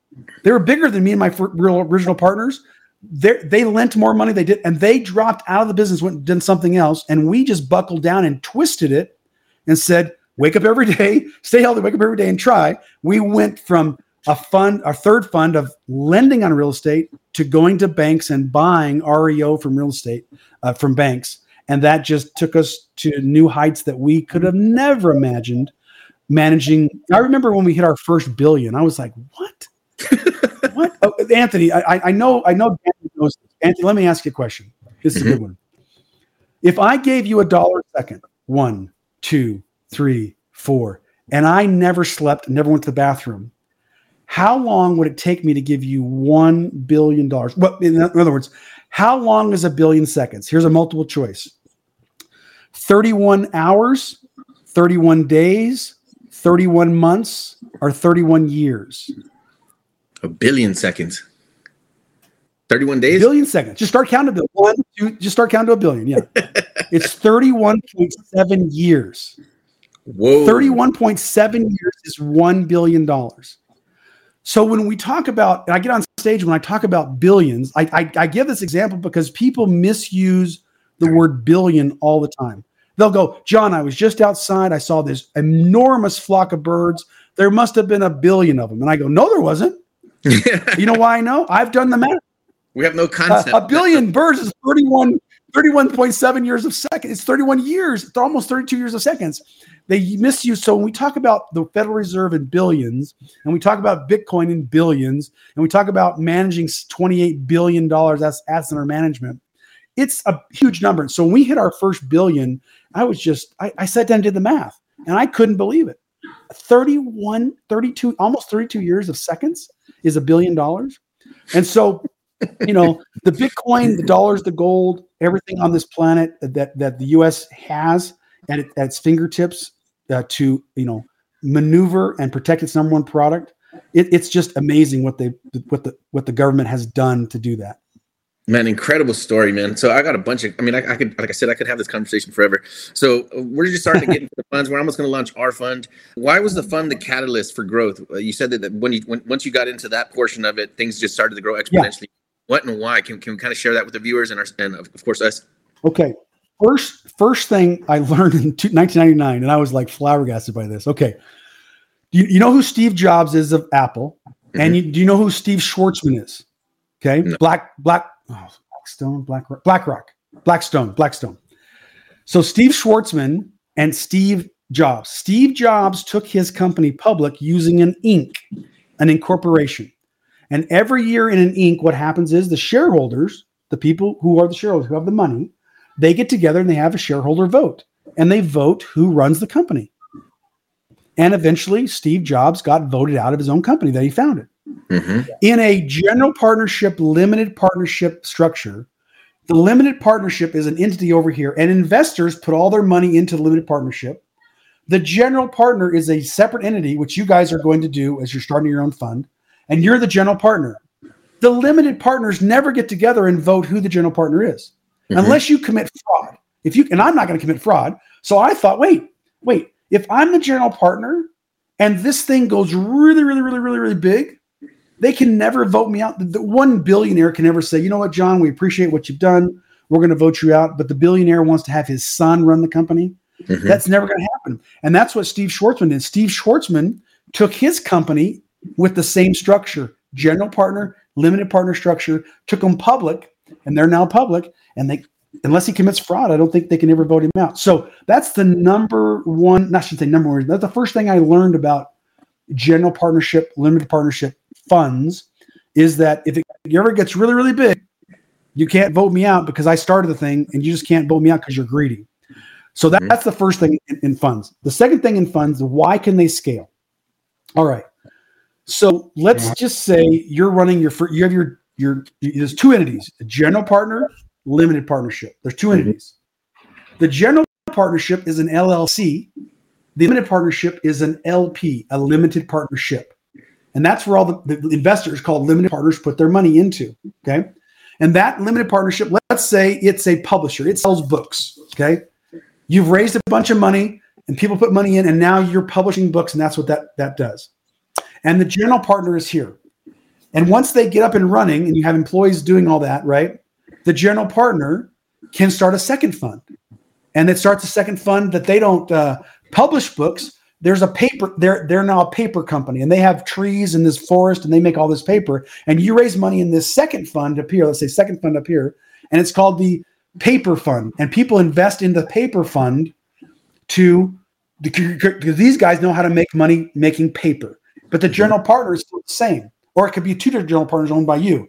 B: They were bigger than me and my real original partners. They lent more money. They did, and they dropped out of the business, went and did something else, and we just buckled down and twisted it, and said, "Wake up every day, stay healthy, wake up every day, and try." We went from a fund, our third fund of lending on real estate, to going to banks and buying REO from real estate uh, from banks, and that just took us to new heights that we could have never imagined managing. I remember when we hit our first billion, I was like, "What?" what? Oh, Anthony, I, I know, I know. Anthony knows this. Anthony, let me ask you a question. This is mm-hmm. a good one. If I gave you a dollar a second, one, two, three, four, and I never slept, never went to the bathroom, how long would it take me to give you one billion dollars? Well, in other words, how long is a billion seconds? Here's a multiple choice: thirty-one hours, thirty-one days, 31 months, or 31 years?
C: A billion seconds. 31 days?
B: A Billion seconds. Just start counting to one, two, just start counting to a billion. Yeah. it's 31.7 years.
C: Whoa.
B: 31.7 years is $1 billion. So when we talk about, and I get on stage when I talk about billions, I, I, I give this example because people misuse the word billion all the time. They'll go, John, I was just outside. I saw this enormous flock of birds. There must have been a billion of them. And I go, no, there wasn't. you know why I know? I've done the math.
C: We have no concept.
B: Uh, a billion birds is 31, 31.7 years of seconds. It's 31 years. It's almost 32 years of seconds. They misuse. So when we talk about the Federal Reserve in billions, and we talk about Bitcoin in billions, and we talk about managing $28 billion that's assets under management, it's a huge number. So when we hit our first billion, I was just, I, I sat down and did the math, and I couldn't believe it. 31, 32, almost 32 years of seconds is a billion dollars. And so, you know, the Bitcoin, the dollars, the gold, everything on this planet that that the U.S. has at, at its fingertips uh, to you know maneuver and protect its number one product. It, it's just amazing what they what the what the government has done to do that.
C: Man, incredible story, man. So I got a bunch of. I mean, I, I, could, like I said, I could have this conversation forever. So uh, we're just starting to get into the funds. We're almost going to launch our fund. Why was the fund the catalyst for growth? Uh, you said that, that when you when, once you got into that portion of it, things just started to grow exponentially. Yeah. What and why? Can can we kind of share that with the viewers and our and of course us?
B: Okay. First, first thing I learned in 1999, and I was like flabbergasted by this. Okay, you, you know who Steve Jobs is of Apple, mm-hmm. and you, do you know who Steve Schwarzman is? Okay, no. Black Black oh, Blackstone, Black BlackRock, Blackstone, Blackstone. So Steve Schwarzman and Steve Jobs. Steve Jobs took his company public using an Inc., an incorporation. And every year in an Inc., what happens is the shareholders, the people who are the shareholders who have the money, they get together and they have a shareholder vote and they vote who runs the company. And eventually, Steve Jobs got voted out of his own company that he founded. Mm-hmm. In a general partnership, limited partnership structure, the limited partnership is an entity over here, and investors put all their money into the limited partnership. The general partner is a separate entity, which you guys are going to do as you're starting your own fund, and you're the general partner. The limited partners never get together and vote who the general partner is, mm-hmm. unless you commit fraud. If you and I'm not going to commit fraud, so I thought, wait, wait, if I'm the general partner and this thing goes really, really, really, really, really big, they can never vote me out. The one billionaire can never say, you know what, John, we appreciate what you've done. We're going to vote you out. But the billionaire wants to have his son run the company. Mm-hmm. That's never going to happen. And that's what Steve Schwarzman did. Steve Schwarzman took his company with the same structure general partner, limited partner structure, took them public, and they're now public. And they, unless he commits fraud, I don't think they can ever vote him out. So that's the number one, not should say number one, that's the first thing I learned about general partnership, limited partnership funds is that if it ever gets really, really big, you can't vote me out because I started the thing and you just can't vote me out because you're greedy. So that, mm-hmm. that's the first thing in, in, funds. The second thing in funds, why can they scale? All right. So let's just say you're running your you have your your there's two entities: a general partner, limited partnership. There's two entities. The general partnership is an LLC. The limited partnership is an LP, a limited partnership. And that's where all the, the investors called limited partners put their money into. Okay. And that limited partnership, let's say it's a publisher, it sells books. Okay. You've raised a bunch of money and people put money in, and now you're publishing books, and that's what that, that does. And the general partner is here. And once they get up and running and you have employees doing all that, right? The general partner can start a second fund. And it starts a second fund that they don't uh, publish books. There's a paper, they're they're now a paper company and they have trees in this forest and they make all this paper. And you raise money in this second fund up here, let's say second fund up here, and it's called the paper fund. And people invest in the paper fund to because these guys know how to make money making paper. But the general mm-hmm. partner is still the same, or it could be two different general partners owned by you.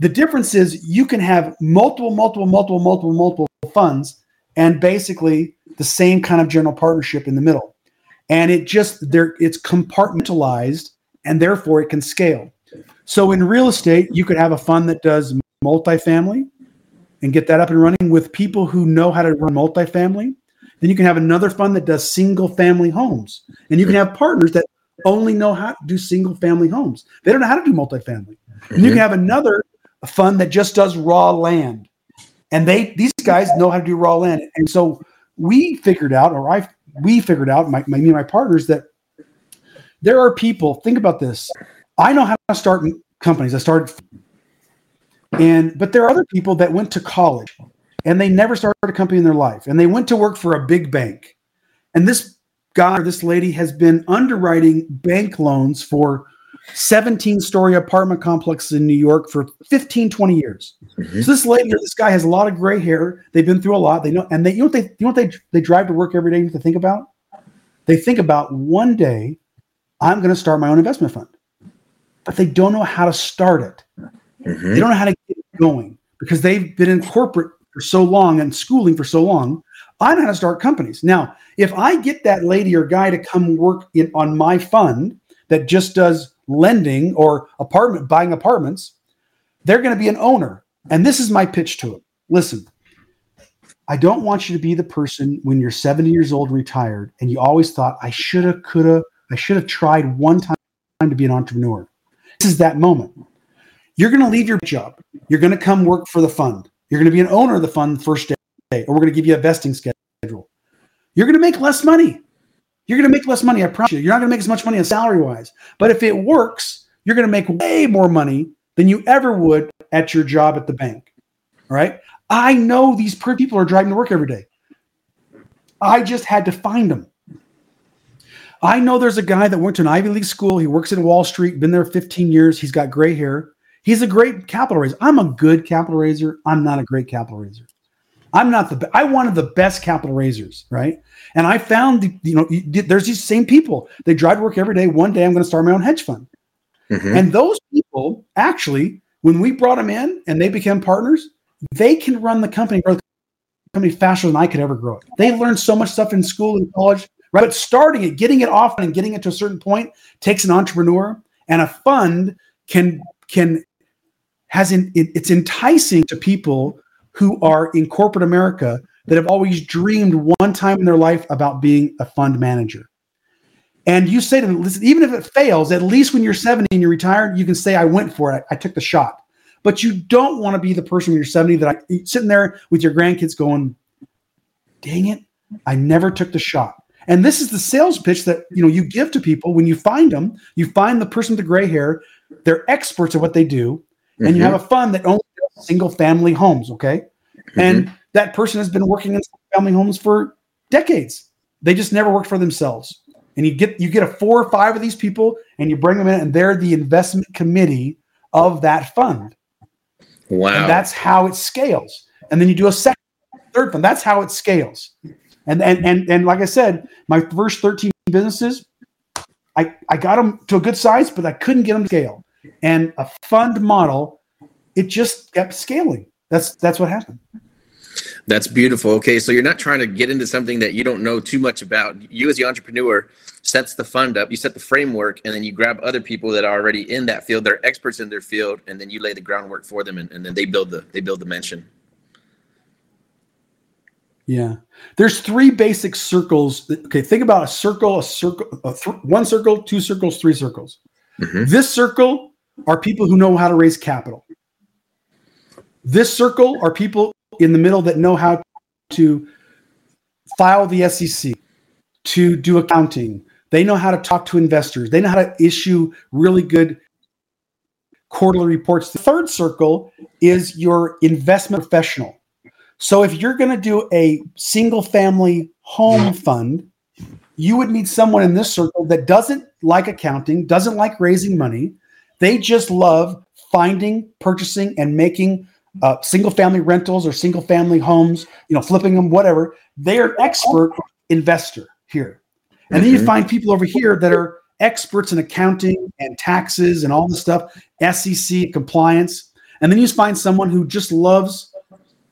B: The difference is you can have multiple, multiple, multiple, multiple, multiple funds, and basically the same kind of general partnership in the middle. And it just there, it's compartmentalized, and therefore it can scale. So in real estate, you could have a fund that does multifamily and get that up and running with people who know how to run multifamily then you can have another fund that does single family homes. And you can have partners that only know how to do single family homes. They don't know how to do multifamily. Mm-hmm. And you can have another fund that just does raw land. And they these guys know how to do raw land. And so we figured out, or I we figured out, my, my me and my partners, that there are people, think about this. I know how to start companies. I started and but there are other people that went to college and they never started a company in their life and they went to work for a big bank and this guy or this lady has been underwriting bank loans for 17 story apartment complexes in new york for 15 20 years. Mm-hmm. so this lady or this guy has a lot of gray hair. They've been through a lot. They know and they you know what they you know what they they drive to work every day to think about? They think about one day i'm going to start my own investment fund. But they don't know how to start it. Mm-hmm. they don't know how to get going because they've been in corporate for so long and schooling for so long, I know how to start companies. Now, if I get that lady or guy to come work in on my fund that just does lending or apartment buying apartments, they're going to be an owner. And this is my pitch to them. Listen, I don't want you to be the person when you're 70 years old, retired, and you always thought, I should have, could have, I should have tried one time to be an entrepreneur. This is that moment. You're going to leave your job. You're going to come work for the fund. You're going to be an owner of the fund first day, or we're going to give you a vesting schedule. You're going to make less money. You're going to make less money. I promise you. You're not going to make as much money on salary wise. But if it works, you're going to make way more money than you ever would at your job at the bank. All right. I know these people are driving to work every day. I just had to find them. I know there's a guy that went to an Ivy League school. He works in Wall Street, been there 15 years. He's got gray hair. He's a great capital raiser. I'm a good capital raiser. I'm not a great capital raiser. I'm not the. I wanted the best capital raisers, right? And I found, you know, there's these same people. They drive to work every day. One day, I'm going to start my own hedge fund. Mm-hmm. And those people, actually, when we brought them in and they became partners, they can run the company, grow the company faster than I could ever grow it. They learned so much stuff in school and college, right? But starting it, getting it off, and getting it to a certain point takes an entrepreneur, and a fund can can has in, it, it's enticing to people who are in corporate America that have always dreamed one time in their life about being a fund manager. And you say to them, listen, even if it fails, at least when you're 70 and you're retired, you can say, I went for it. I, took the shot. But you don't want to be the person when you're 70 that I sitting there with your grandkids going, dang it, I never took the shot. And this is the sales pitch that you know you give to people when you find them. You find the person with the gray hair. They're experts at what they do and mm-hmm. you have a fund that only single family homes. Okay. Mm-hmm. And that person has been working in family homes for decades. They just never worked for themselves. And you get you get a four or five of these people and you bring them in and they're the investment committee of that fund. Wow. And that's how it scales. And then you do a second, third fund. That's how it scales. And and and and like I said, my first 13 businesses, I, I got them to a good size, but I couldn't get them to scale and a fund model, it just kept scaling. That's that's what happened.
C: That's beautiful. Okay, so you're not trying to get into something that you don't know too much about. You as the entrepreneur, sets the fund up, you set the framework, and then you grab other people that are already in that field, they're experts in their field, and then you lay the groundwork for them, and, and then they build the they build the mansion.
B: Yeah, there's three basic circles. Okay, think about a circle, a circle, a th- one circle, two circles, three circles. Mm-hmm. This circle are people who know how to raise capital. This circle are people in the middle that know how to file the SEC, to do accounting. They know how to talk to investors. They know how to issue really good quarterly reports. The third circle is your investment professional. So if you're going to do a single family home fund, you would need someone in this circle that doesn't like accounting, doesn't like raising money. They just love finding, purchasing, and making uh, single family rentals or single family homes, you know, flipping them, whatever. They are expert investor here. And then you mm-hmm. find people over here that are experts in accounting and taxes and all this stuff, SEC compliance. And then you find someone who just loves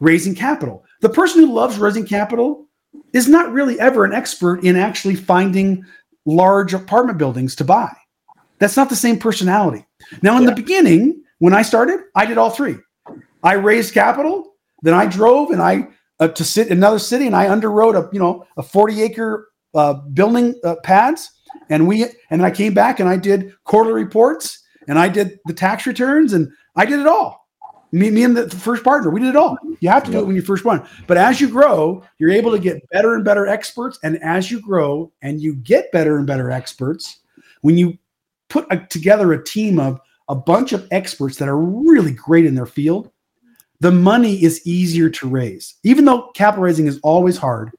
B: raising capital. The person who loves raising capital is not really ever an expert in actually finding large apartment buildings to buy. That's not the same personality. Now, in yeah. the beginning, when I started, I did all three. I raised capital, then I drove and I uh, to sit in another city and I underwrote a you know a 40 acre uh, building uh, pads and we and I came back and I did quarterly reports and I did the tax returns and I did it all. Me, me and the first partner, we did it all. You have to do it when you first one. But as you grow, you're able to get better and better experts. And as you grow and you get better and better experts, when you put a, together a team of a bunch of experts that are really great in their field, the money is easier to raise. Even though capital raising is always hard,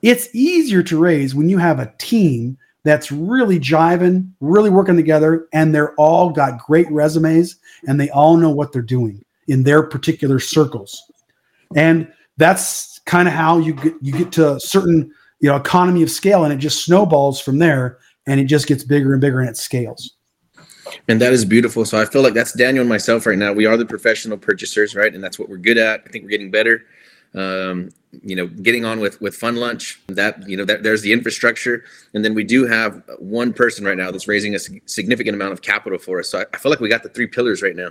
B: it's easier to raise when you have a team that's really jiving, really working together, and they're all got great resumes and they all know what they're doing in their particular circles. And that's kind of how you get you get to a certain you know economy of scale and it just snowballs from there and it just gets bigger and bigger and it scales.
C: And that is beautiful. So I feel like that's Daniel and myself right now. We are the professional purchasers, right? And that's what we're good at. I think we're getting better. Um, you know, getting on with with Fund Launch. That you know, that there's the infrastructure, and then we do have one person right now that's raising a significant amount of capital for us. So I, I feel like we got the three pillars right now.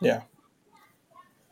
A: Yeah.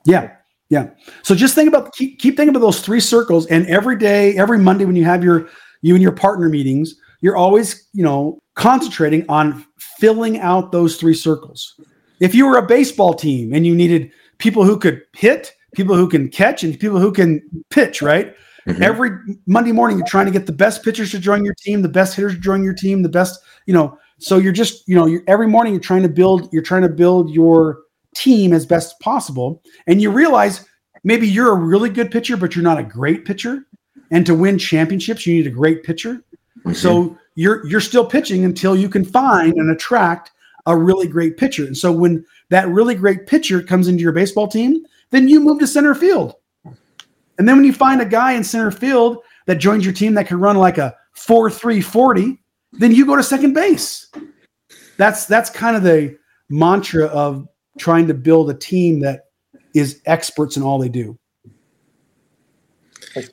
B: Yeah. Yeah. So just think about keep, keep thinking about those three circles and every day, every Monday when you have your you and your partner meetings, you're always, you know, concentrating on filling out those three circles. If you were a baseball team and you needed people who could hit, people who can catch and people who can pitch, right? Mm-hmm. Every Monday morning you're trying to get the best pitchers to join your team, the best hitters to join your team, the best, you know, so you're just, you know, you're, every morning you're trying to build you're trying to build your team as best possible. And you realize maybe you're a really good pitcher, but you're not a great pitcher. And to win championships, you need a great pitcher. Mm-hmm. So you're you're still pitching until you can find and attract a really great pitcher. And so when that really great pitcher comes into your baseball team, then you move to center field. And then when you find a guy in center field that joins your team that can run like a 4-3-40, then you go to second base. That's that's kind of the mantra of trying to build a team that is experts in all they do.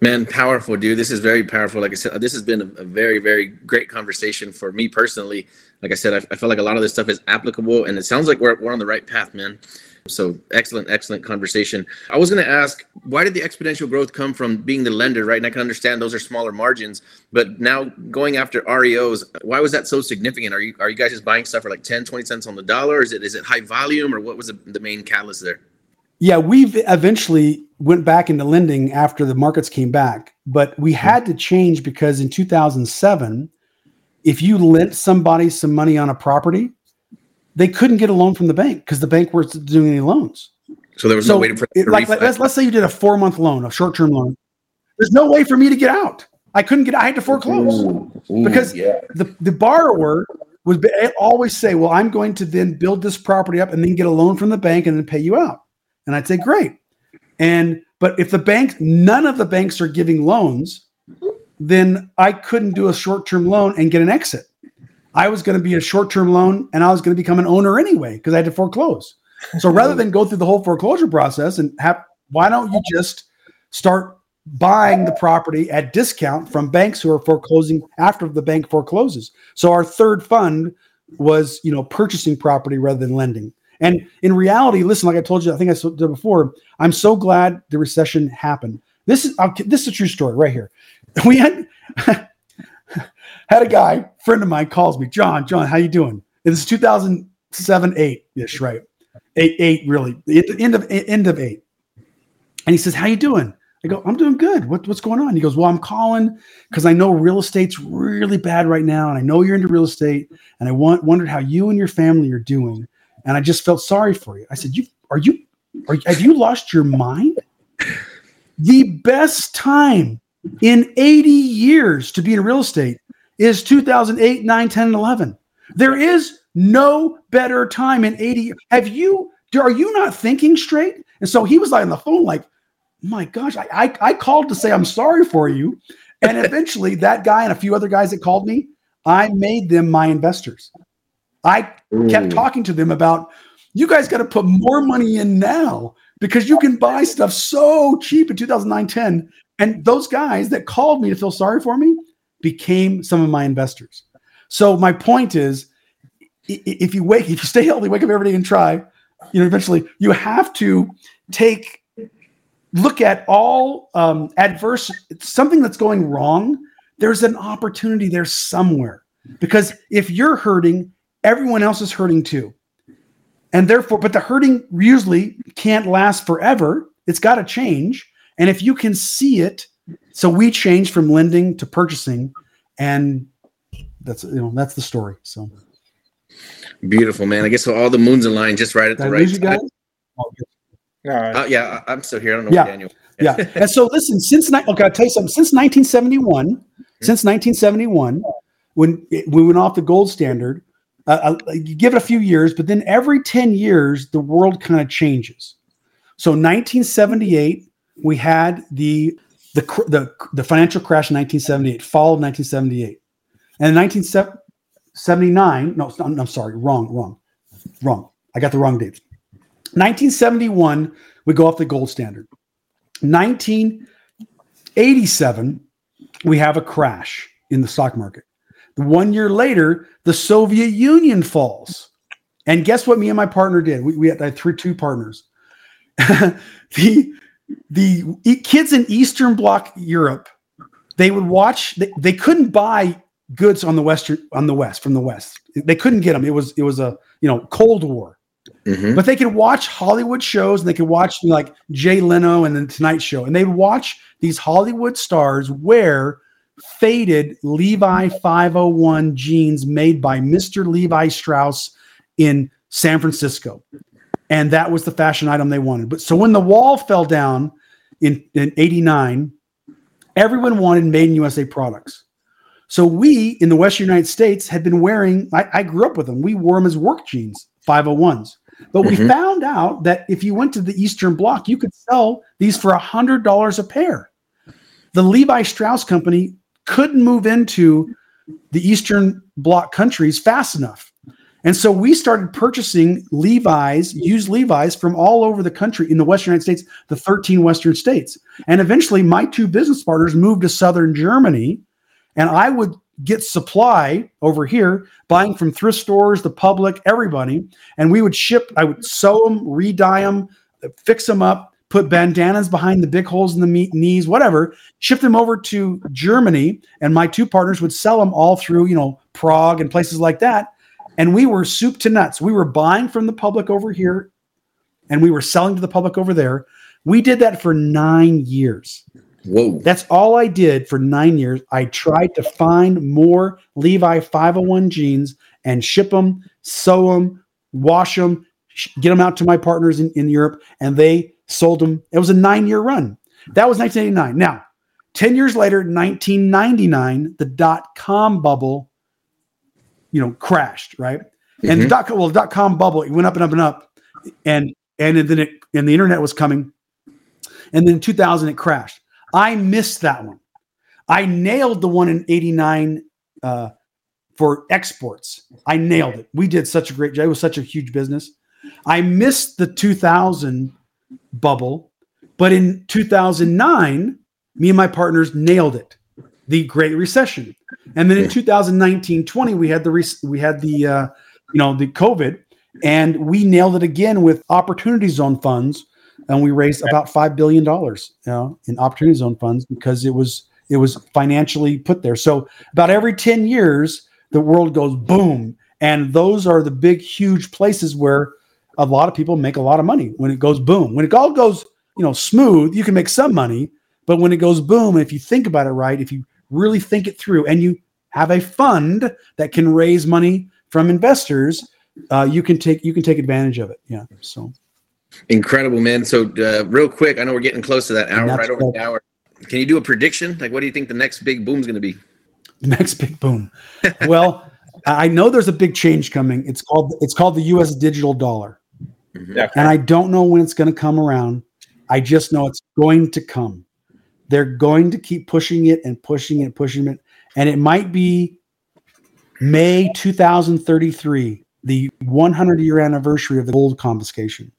C: Man, powerful, dude. This is very powerful. Like I said, this has been a, very, very great conversation for me personally. Like I said, I, I, feel like a lot of this stuff is applicable, and it sounds like we're, we're on the right path, man. So excellent, excellent conversation. I was going to ask, why did the exponential growth come from being the lender, right? And I can understand those are smaller margins, but now going after REOs, why was that so significant? Are you are you guys just buying stuff for like 10, 20 cents on the dollar? Is it is it high volume, or what was the, the main catalyst there?
B: Yeah, we've eventually went back into lending after the markets came back, but we hmm. had to change because in 2007, if you lent somebody some money on a property, they couldn't get a loan from the bank because the bank wasn't doing any loans.
C: So there was so no way for
B: it, like, let's, let's say you did a four month loan, a short term loan. There's no way for me to get out. I couldn't get. I had to foreclose ooh, ooh, because yeah. the the borrower would be, always say, "Well, I'm going to then build this property up and then get a loan from the bank and then pay you out." And I'd say, "Great." And but if the bank, none of the banks are giving loans, then I couldn't do a short term loan and get an exit. I was going to be a short term loan and I was going to become an owner anyway because I had to foreclose. So rather than go through the whole foreclosure process and have, why don't you just start buying the property at discount from banks who are foreclosing after the bank forecloses. So our third fund was, you know, purchasing property rather than lending. And in reality, listen, like I told you, I think I said before, I'm so glad the recession happened. This is I'll, this is a true story right here. We had had a guy, friend of mine, calls me, John, John, how you doing? This is 2007, eight ish, right? Eight, eight, really, end of end of eight. And he says, "How you doing?" I go, "I'm doing good. What, what's going on?" He goes, "Well, I'm calling because I know real estate's really bad right now, and I know you're into real estate, and I want wondered how you and your family are doing, and I just felt sorry for you." I said, "You are you are have you lost your mind?" The best time in 80 years to be in real estate is 2008, 9, 10, and 11. There is no better time in 80. Have you, are you not thinking straight? And so he was like on the phone, like, my gosh, I, I, I called to say I'm sorry for you. And eventually that guy and a few other guys that called me, I made them my investors. I Ooh. kept talking to them about you guys got to put more money in now because you can buy stuff so cheap in 2009 10 and those guys that called me to feel sorry for me became some of my investors. So my point is, if you wake, if you stay healthy, wake up every day and try, you know, eventually you have to take look at all um, adverse something that's going wrong. There's an opportunity there somewhere because if you're hurting, everyone else is hurting too, and therefore, but the hurting usually can't last forever. It's got to change. And if you can see it, so we changed from lending to purchasing, and that's you know that's the story. So
C: beautiful, man. I guess so. All the moons align just right at Did the right time. Uh, yeah, I'm still here. I don't know,
B: yeah.
C: Daniel.
B: yeah, and so listen. Since okay, I'll tell you something. Since 1971, mm-hmm. since 1971, when we went off the gold standard, uh, uh, you give it a few years, but then every 10 years, the world kind of changes. So 1978, we had the the the, the financial crash in 1978, fall of 1978, and in 1979. No, I'm, I'm sorry, wrong, wrong, wrong. I got the wrong dates. 1971, we go off the gold standard. 1987, we have a crash in the stock market. One year later, the Soviet Union falls. And guess what me and my partner did? We, we had, I had three, two partners. the the kids in Eastern Bloc Europe, they would watch. They, they couldn't buy goods on the western on the west from the west. They couldn't get them. It was it was a you know Cold War. Mm-hmm. But they could watch Hollywood shows and they could watch like Jay Leno and the Tonight Show, and they'd watch these Hollywood stars wear faded Levi 501 jeans made by Mr. Levi Strauss in San Francisco and that was the fashion item they wanted. But so when the wall fell down in, in 89, everyone wanted made in USA products. So we in the Western United States had been wearing, I, I grew up with them. We wore them as work jeans, 501s. But mm-hmm. we found out that if you went to the Eastern Bloc, you could sell these for $100 a pair. The Levi Strauss company couldn't move into the Eastern Bloc countries fast enough. And so we started purchasing Levi's, used Levi's from all over the country in the Western United States, the 13 Western states. And eventually my two business partners moved to Southern Germany. And I would get supply over here, buying from thrift stores, the public, everybody. And we would ship, I would sew them, re dye them, fix them up, put bandanas behind the big holes in the knees, whatever, ship them over to Germany. And my two partners would sell them all through, you know, Prague and places like that and we were soup to nuts. We were buying from the public over here and we were selling to the public over there. We did that for nine years.
C: Whoa.
B: That's all I did for nine years. I tried to find more Levi 501 jeans and ship them, sew them, wash them, get them out to my partners in, in Europe, and they sold them. It was a nine year run. That was 1989. Now, 10 years later, 1999, the dot com bubble you know, crashed, right? Mm-hmm. And the dot well, the dot com bubble, it went up and up and up, and and then it and the internet was coming, and then in 2000 it crashed. I missed that one. I nailed the one in '89 uh, for exports. I nailed it. We did such a great job. It was such a huge business. I missed the 2000 bubble, but in 2009 me and my partners nailed it. The Great Recession, and then in 2019-20, we had the re- we had the uh, you know the COVID, and we nailed it again with Opportunity Zone funds, and we raised about five billion dollars, you know, in Opportunity Zone funds because it was it was financially put there. So about every 10 years, the world goes boom, and those are the big, huge places where a lot of people make a lot of money when it goes boom. When it all goes, you know, smooth, you can make some money, but when it goes boom, if you think about it right, if you really think it through and you have a fund that can raise money from investors, uh, you can take you can take advantage of it. Yeah. So
C: incredible, man. So uh, real quick, I know we're getting close to that hour, right over the hour. Can you do a prediction? Like, what do you think the next big boom is going to be?
B: The next big boom. well, I know there's a big change coming. It's called it's called the U.S. digital dollar, and I don't know when it's going to come around. I just know it's going to come. They're going to keep pushing it and pushing it, and pushing it, and it might be May 2033, the 100 year anniversary of the gold confiscation,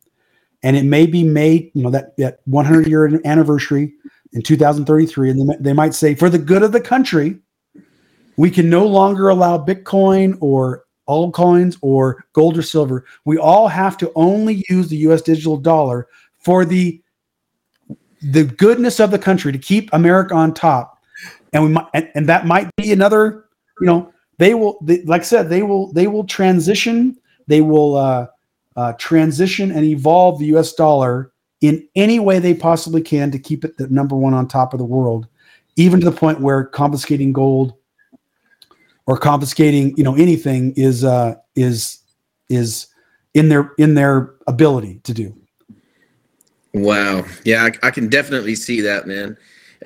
B: and it may be May, you know that that 100 year anniversary in 2033, and they might say for the good of the country, we can no longer allow Bitcoin or altcoins or gold or silver. We all have to only use the U.S. digital dollar for the the goodness of the country to keep America on top, and we might, and, and that might be another. You know, they will, they, like I said, they will they will transition. They will uh, uh, transition and evolve the U.S. dollar in any way they possibly can to keep it the number one on top of the world, even to the point where confiscating gold or confiscating, you know, anything is uh, is is in their in their ability to do.
C: Wow. Yeah, I, I can definitely see that, man.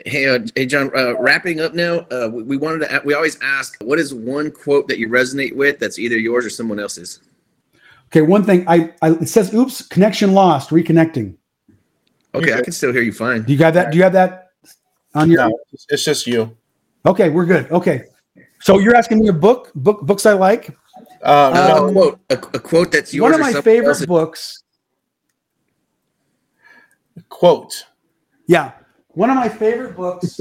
C: Hey, uh, hey, John. Uh, wrapping up now. Uh, we, we wanted to. We always ask, what is one quote that you resonate with that's either yours or someone else's?
B: Okay, one thing. I, I it says, "Oops, connection lost. Reconnecting."
C: Okay, I can still hear you fine.
B: Do you got that? Do you have that on your?
A: No, it's just you.
B: Okay, we're good. Okay, so you're asking me a book, book books I like.
C: Uh, no, a quote, a, a, quote that's yours.
B: One of my favorite else's. books
A: Quote.
B: Yeah. One of my favorite books.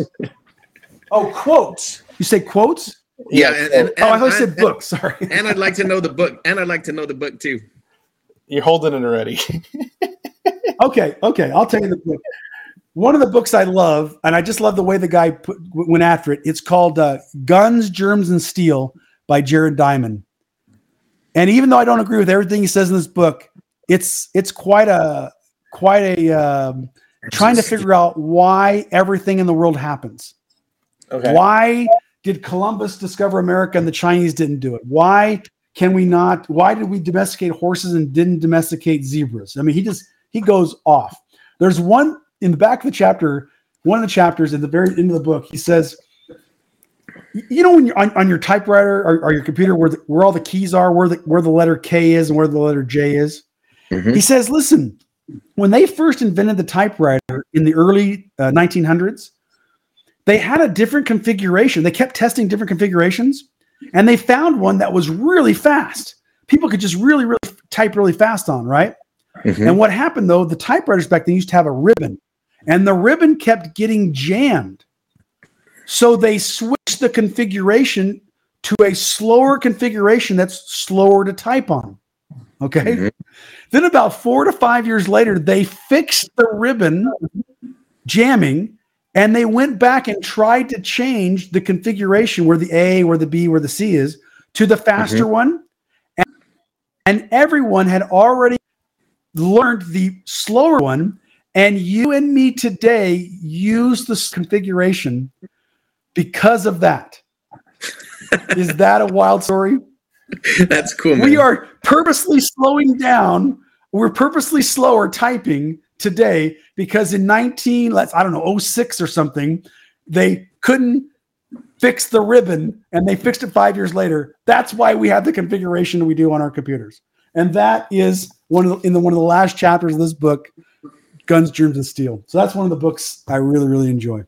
B: oh, quotes. You say quotes?
C: Yeah. And, and,
B: oh, I thought said books. Sorry.
C: And I'd like to know the book. And I'd like to know the book too.
A: You're holding it already.
B: okay. Okay. I'll tell you the book. One of the books I love, and I just love the way the guy put, went after it. It's called uh, Guns, Germs, and Steel by Jared Diamond. And even though I don't agree with everything he says in this book, it's it's quite a quite a um, trying to figure out why everything in the world happens. Okay. Why did Columbus discover America and the Chinese didn't do it? Why can we not? Why did we domesticate horses and didn't domesticate zebras? I mean, he just he goes off. There's one in the back of the chapter, one of the chapters in the very end of the book. He says, you know, when you're on, on your typewriter or, or your computer, where the, where all the keys are, where the where the letter K is and where the letter J is. Mm-hmm. He says, listen, when they first invented the typewriter in the early uh, 1900s, they had a different configuration. They kept testing different configurations, and they found one that was really fast. People could just really, really type really fast on, right? Mm-hmm. And what happened though, the typewriters back then used to have a ribbon, and the ribbon kept getting jammed. So they switched the configuration to a slower configuration that's slower to type on. Okay. Mm-hmm. Then about four to five years later, they fixed the ribbon jamming and they went back and tried to change the configuration where the A, where the B, where the C is to the faster mm-hmm. one. And, and everyone had already learned the slower one. And you and me today use this configuration because of that. is that a wild story?
C: That's cool.
B: Man. We are purposely slowing down we're purposely slower typing today because in 19 let's i don't know 06 or something they couldn't fix the ribbon and they fixed it five years later that's why we have the configuration we do on our computers and that is one of the, in the one of the last chapters of this book guns germs and steel so that's one of the books i really really enjoy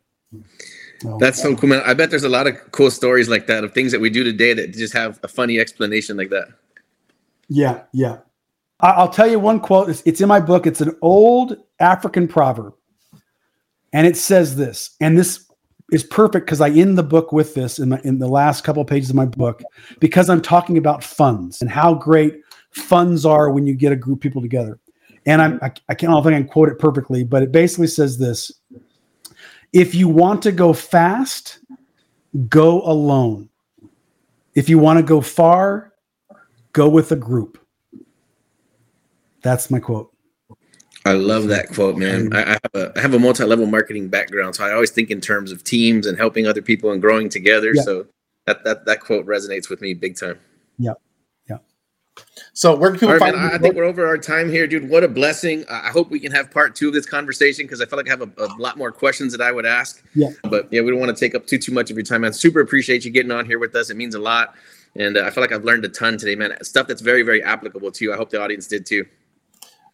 C: so, that's so cool man i bet there's a lot of cool stories like that of things that we do today that just have a funny explanation like that
B: yeah yeah I'll tell you one quote. It's, it's in my book. It's an old African proverb. And it says this, and this is perfect because I end the book with this in, my, in the last couple of pages of my book because I'm talking about funds and how great funds are when you get a group of people together. And I'm, I, I can't I don't think I can quote it perfectly, but it basically says this If you want to go fast, go alone. If you want to go far, go with a group. That's my quote.
C: I love that quote, man. I, I have a I have a multi-level marketing background, so I always think in terms of teams and helping other people and growing together.
B: Yeah.
C: So that, that that quote resonates with me big time.
B: Yeah.
A: So where can people
C: All right,
A: find
C: man, I, I think we're over our time here, dude. What a blessing. I I hope we can have part two of this conversation because I feel like I have a, a lot more questions that I would ask.
B: Yeah.
C: But yeah, we don't want to take up too too much of your time, man. Super appreciate you getting on here with us. It means a lot, and uh, I feel like I've learned a ton today, man. Stuff that's very very applicable to you. I hope the audience did too.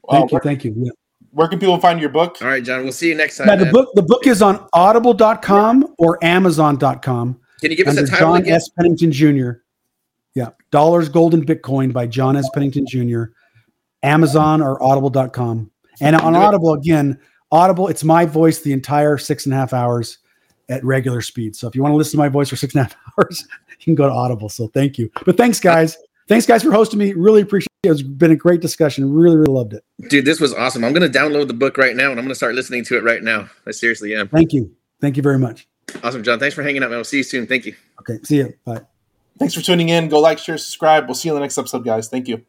A: uh,
B: Thank you.
A: where,
B: Thank you. Yeah.
A: where can people find your book?
C: All right, John. We'll see you next time.
B: Yeah, the
C: man.
B: book the book is on audible.com or amazon.com
C: Can you give us
B: under
C: a title
B: John
C: again?
B: S. Pennington Jr. Yeah. Dollars, Gold, and Bitcoin by John S. Pennington Jr. Amazon or audible.com. And on Audible, again, Audible, it's my voice the entire six and a half hours at regular speed. So if you want to listen to my voice for six and a half hours, you can go to Audible. So thank you. But thanks, guys. Thanks, guys, for hosting me. Really appreciate it. It's been a great discussion. Really, really loved it.
C: Dude, this was awesome. I'm gonna download the book right now, and I'm gonna start listening to it right now. I seriously am.
B: Thank you. Thank you very much.
C: Awesome, John. Thanks for hanging out, man. We'll see you soon. Thank you.
B: Okay. See you. Bye.
A: Thanks for tuning in. Go like, share, subscribe. We'll see you in the next episode, guys. Thank you.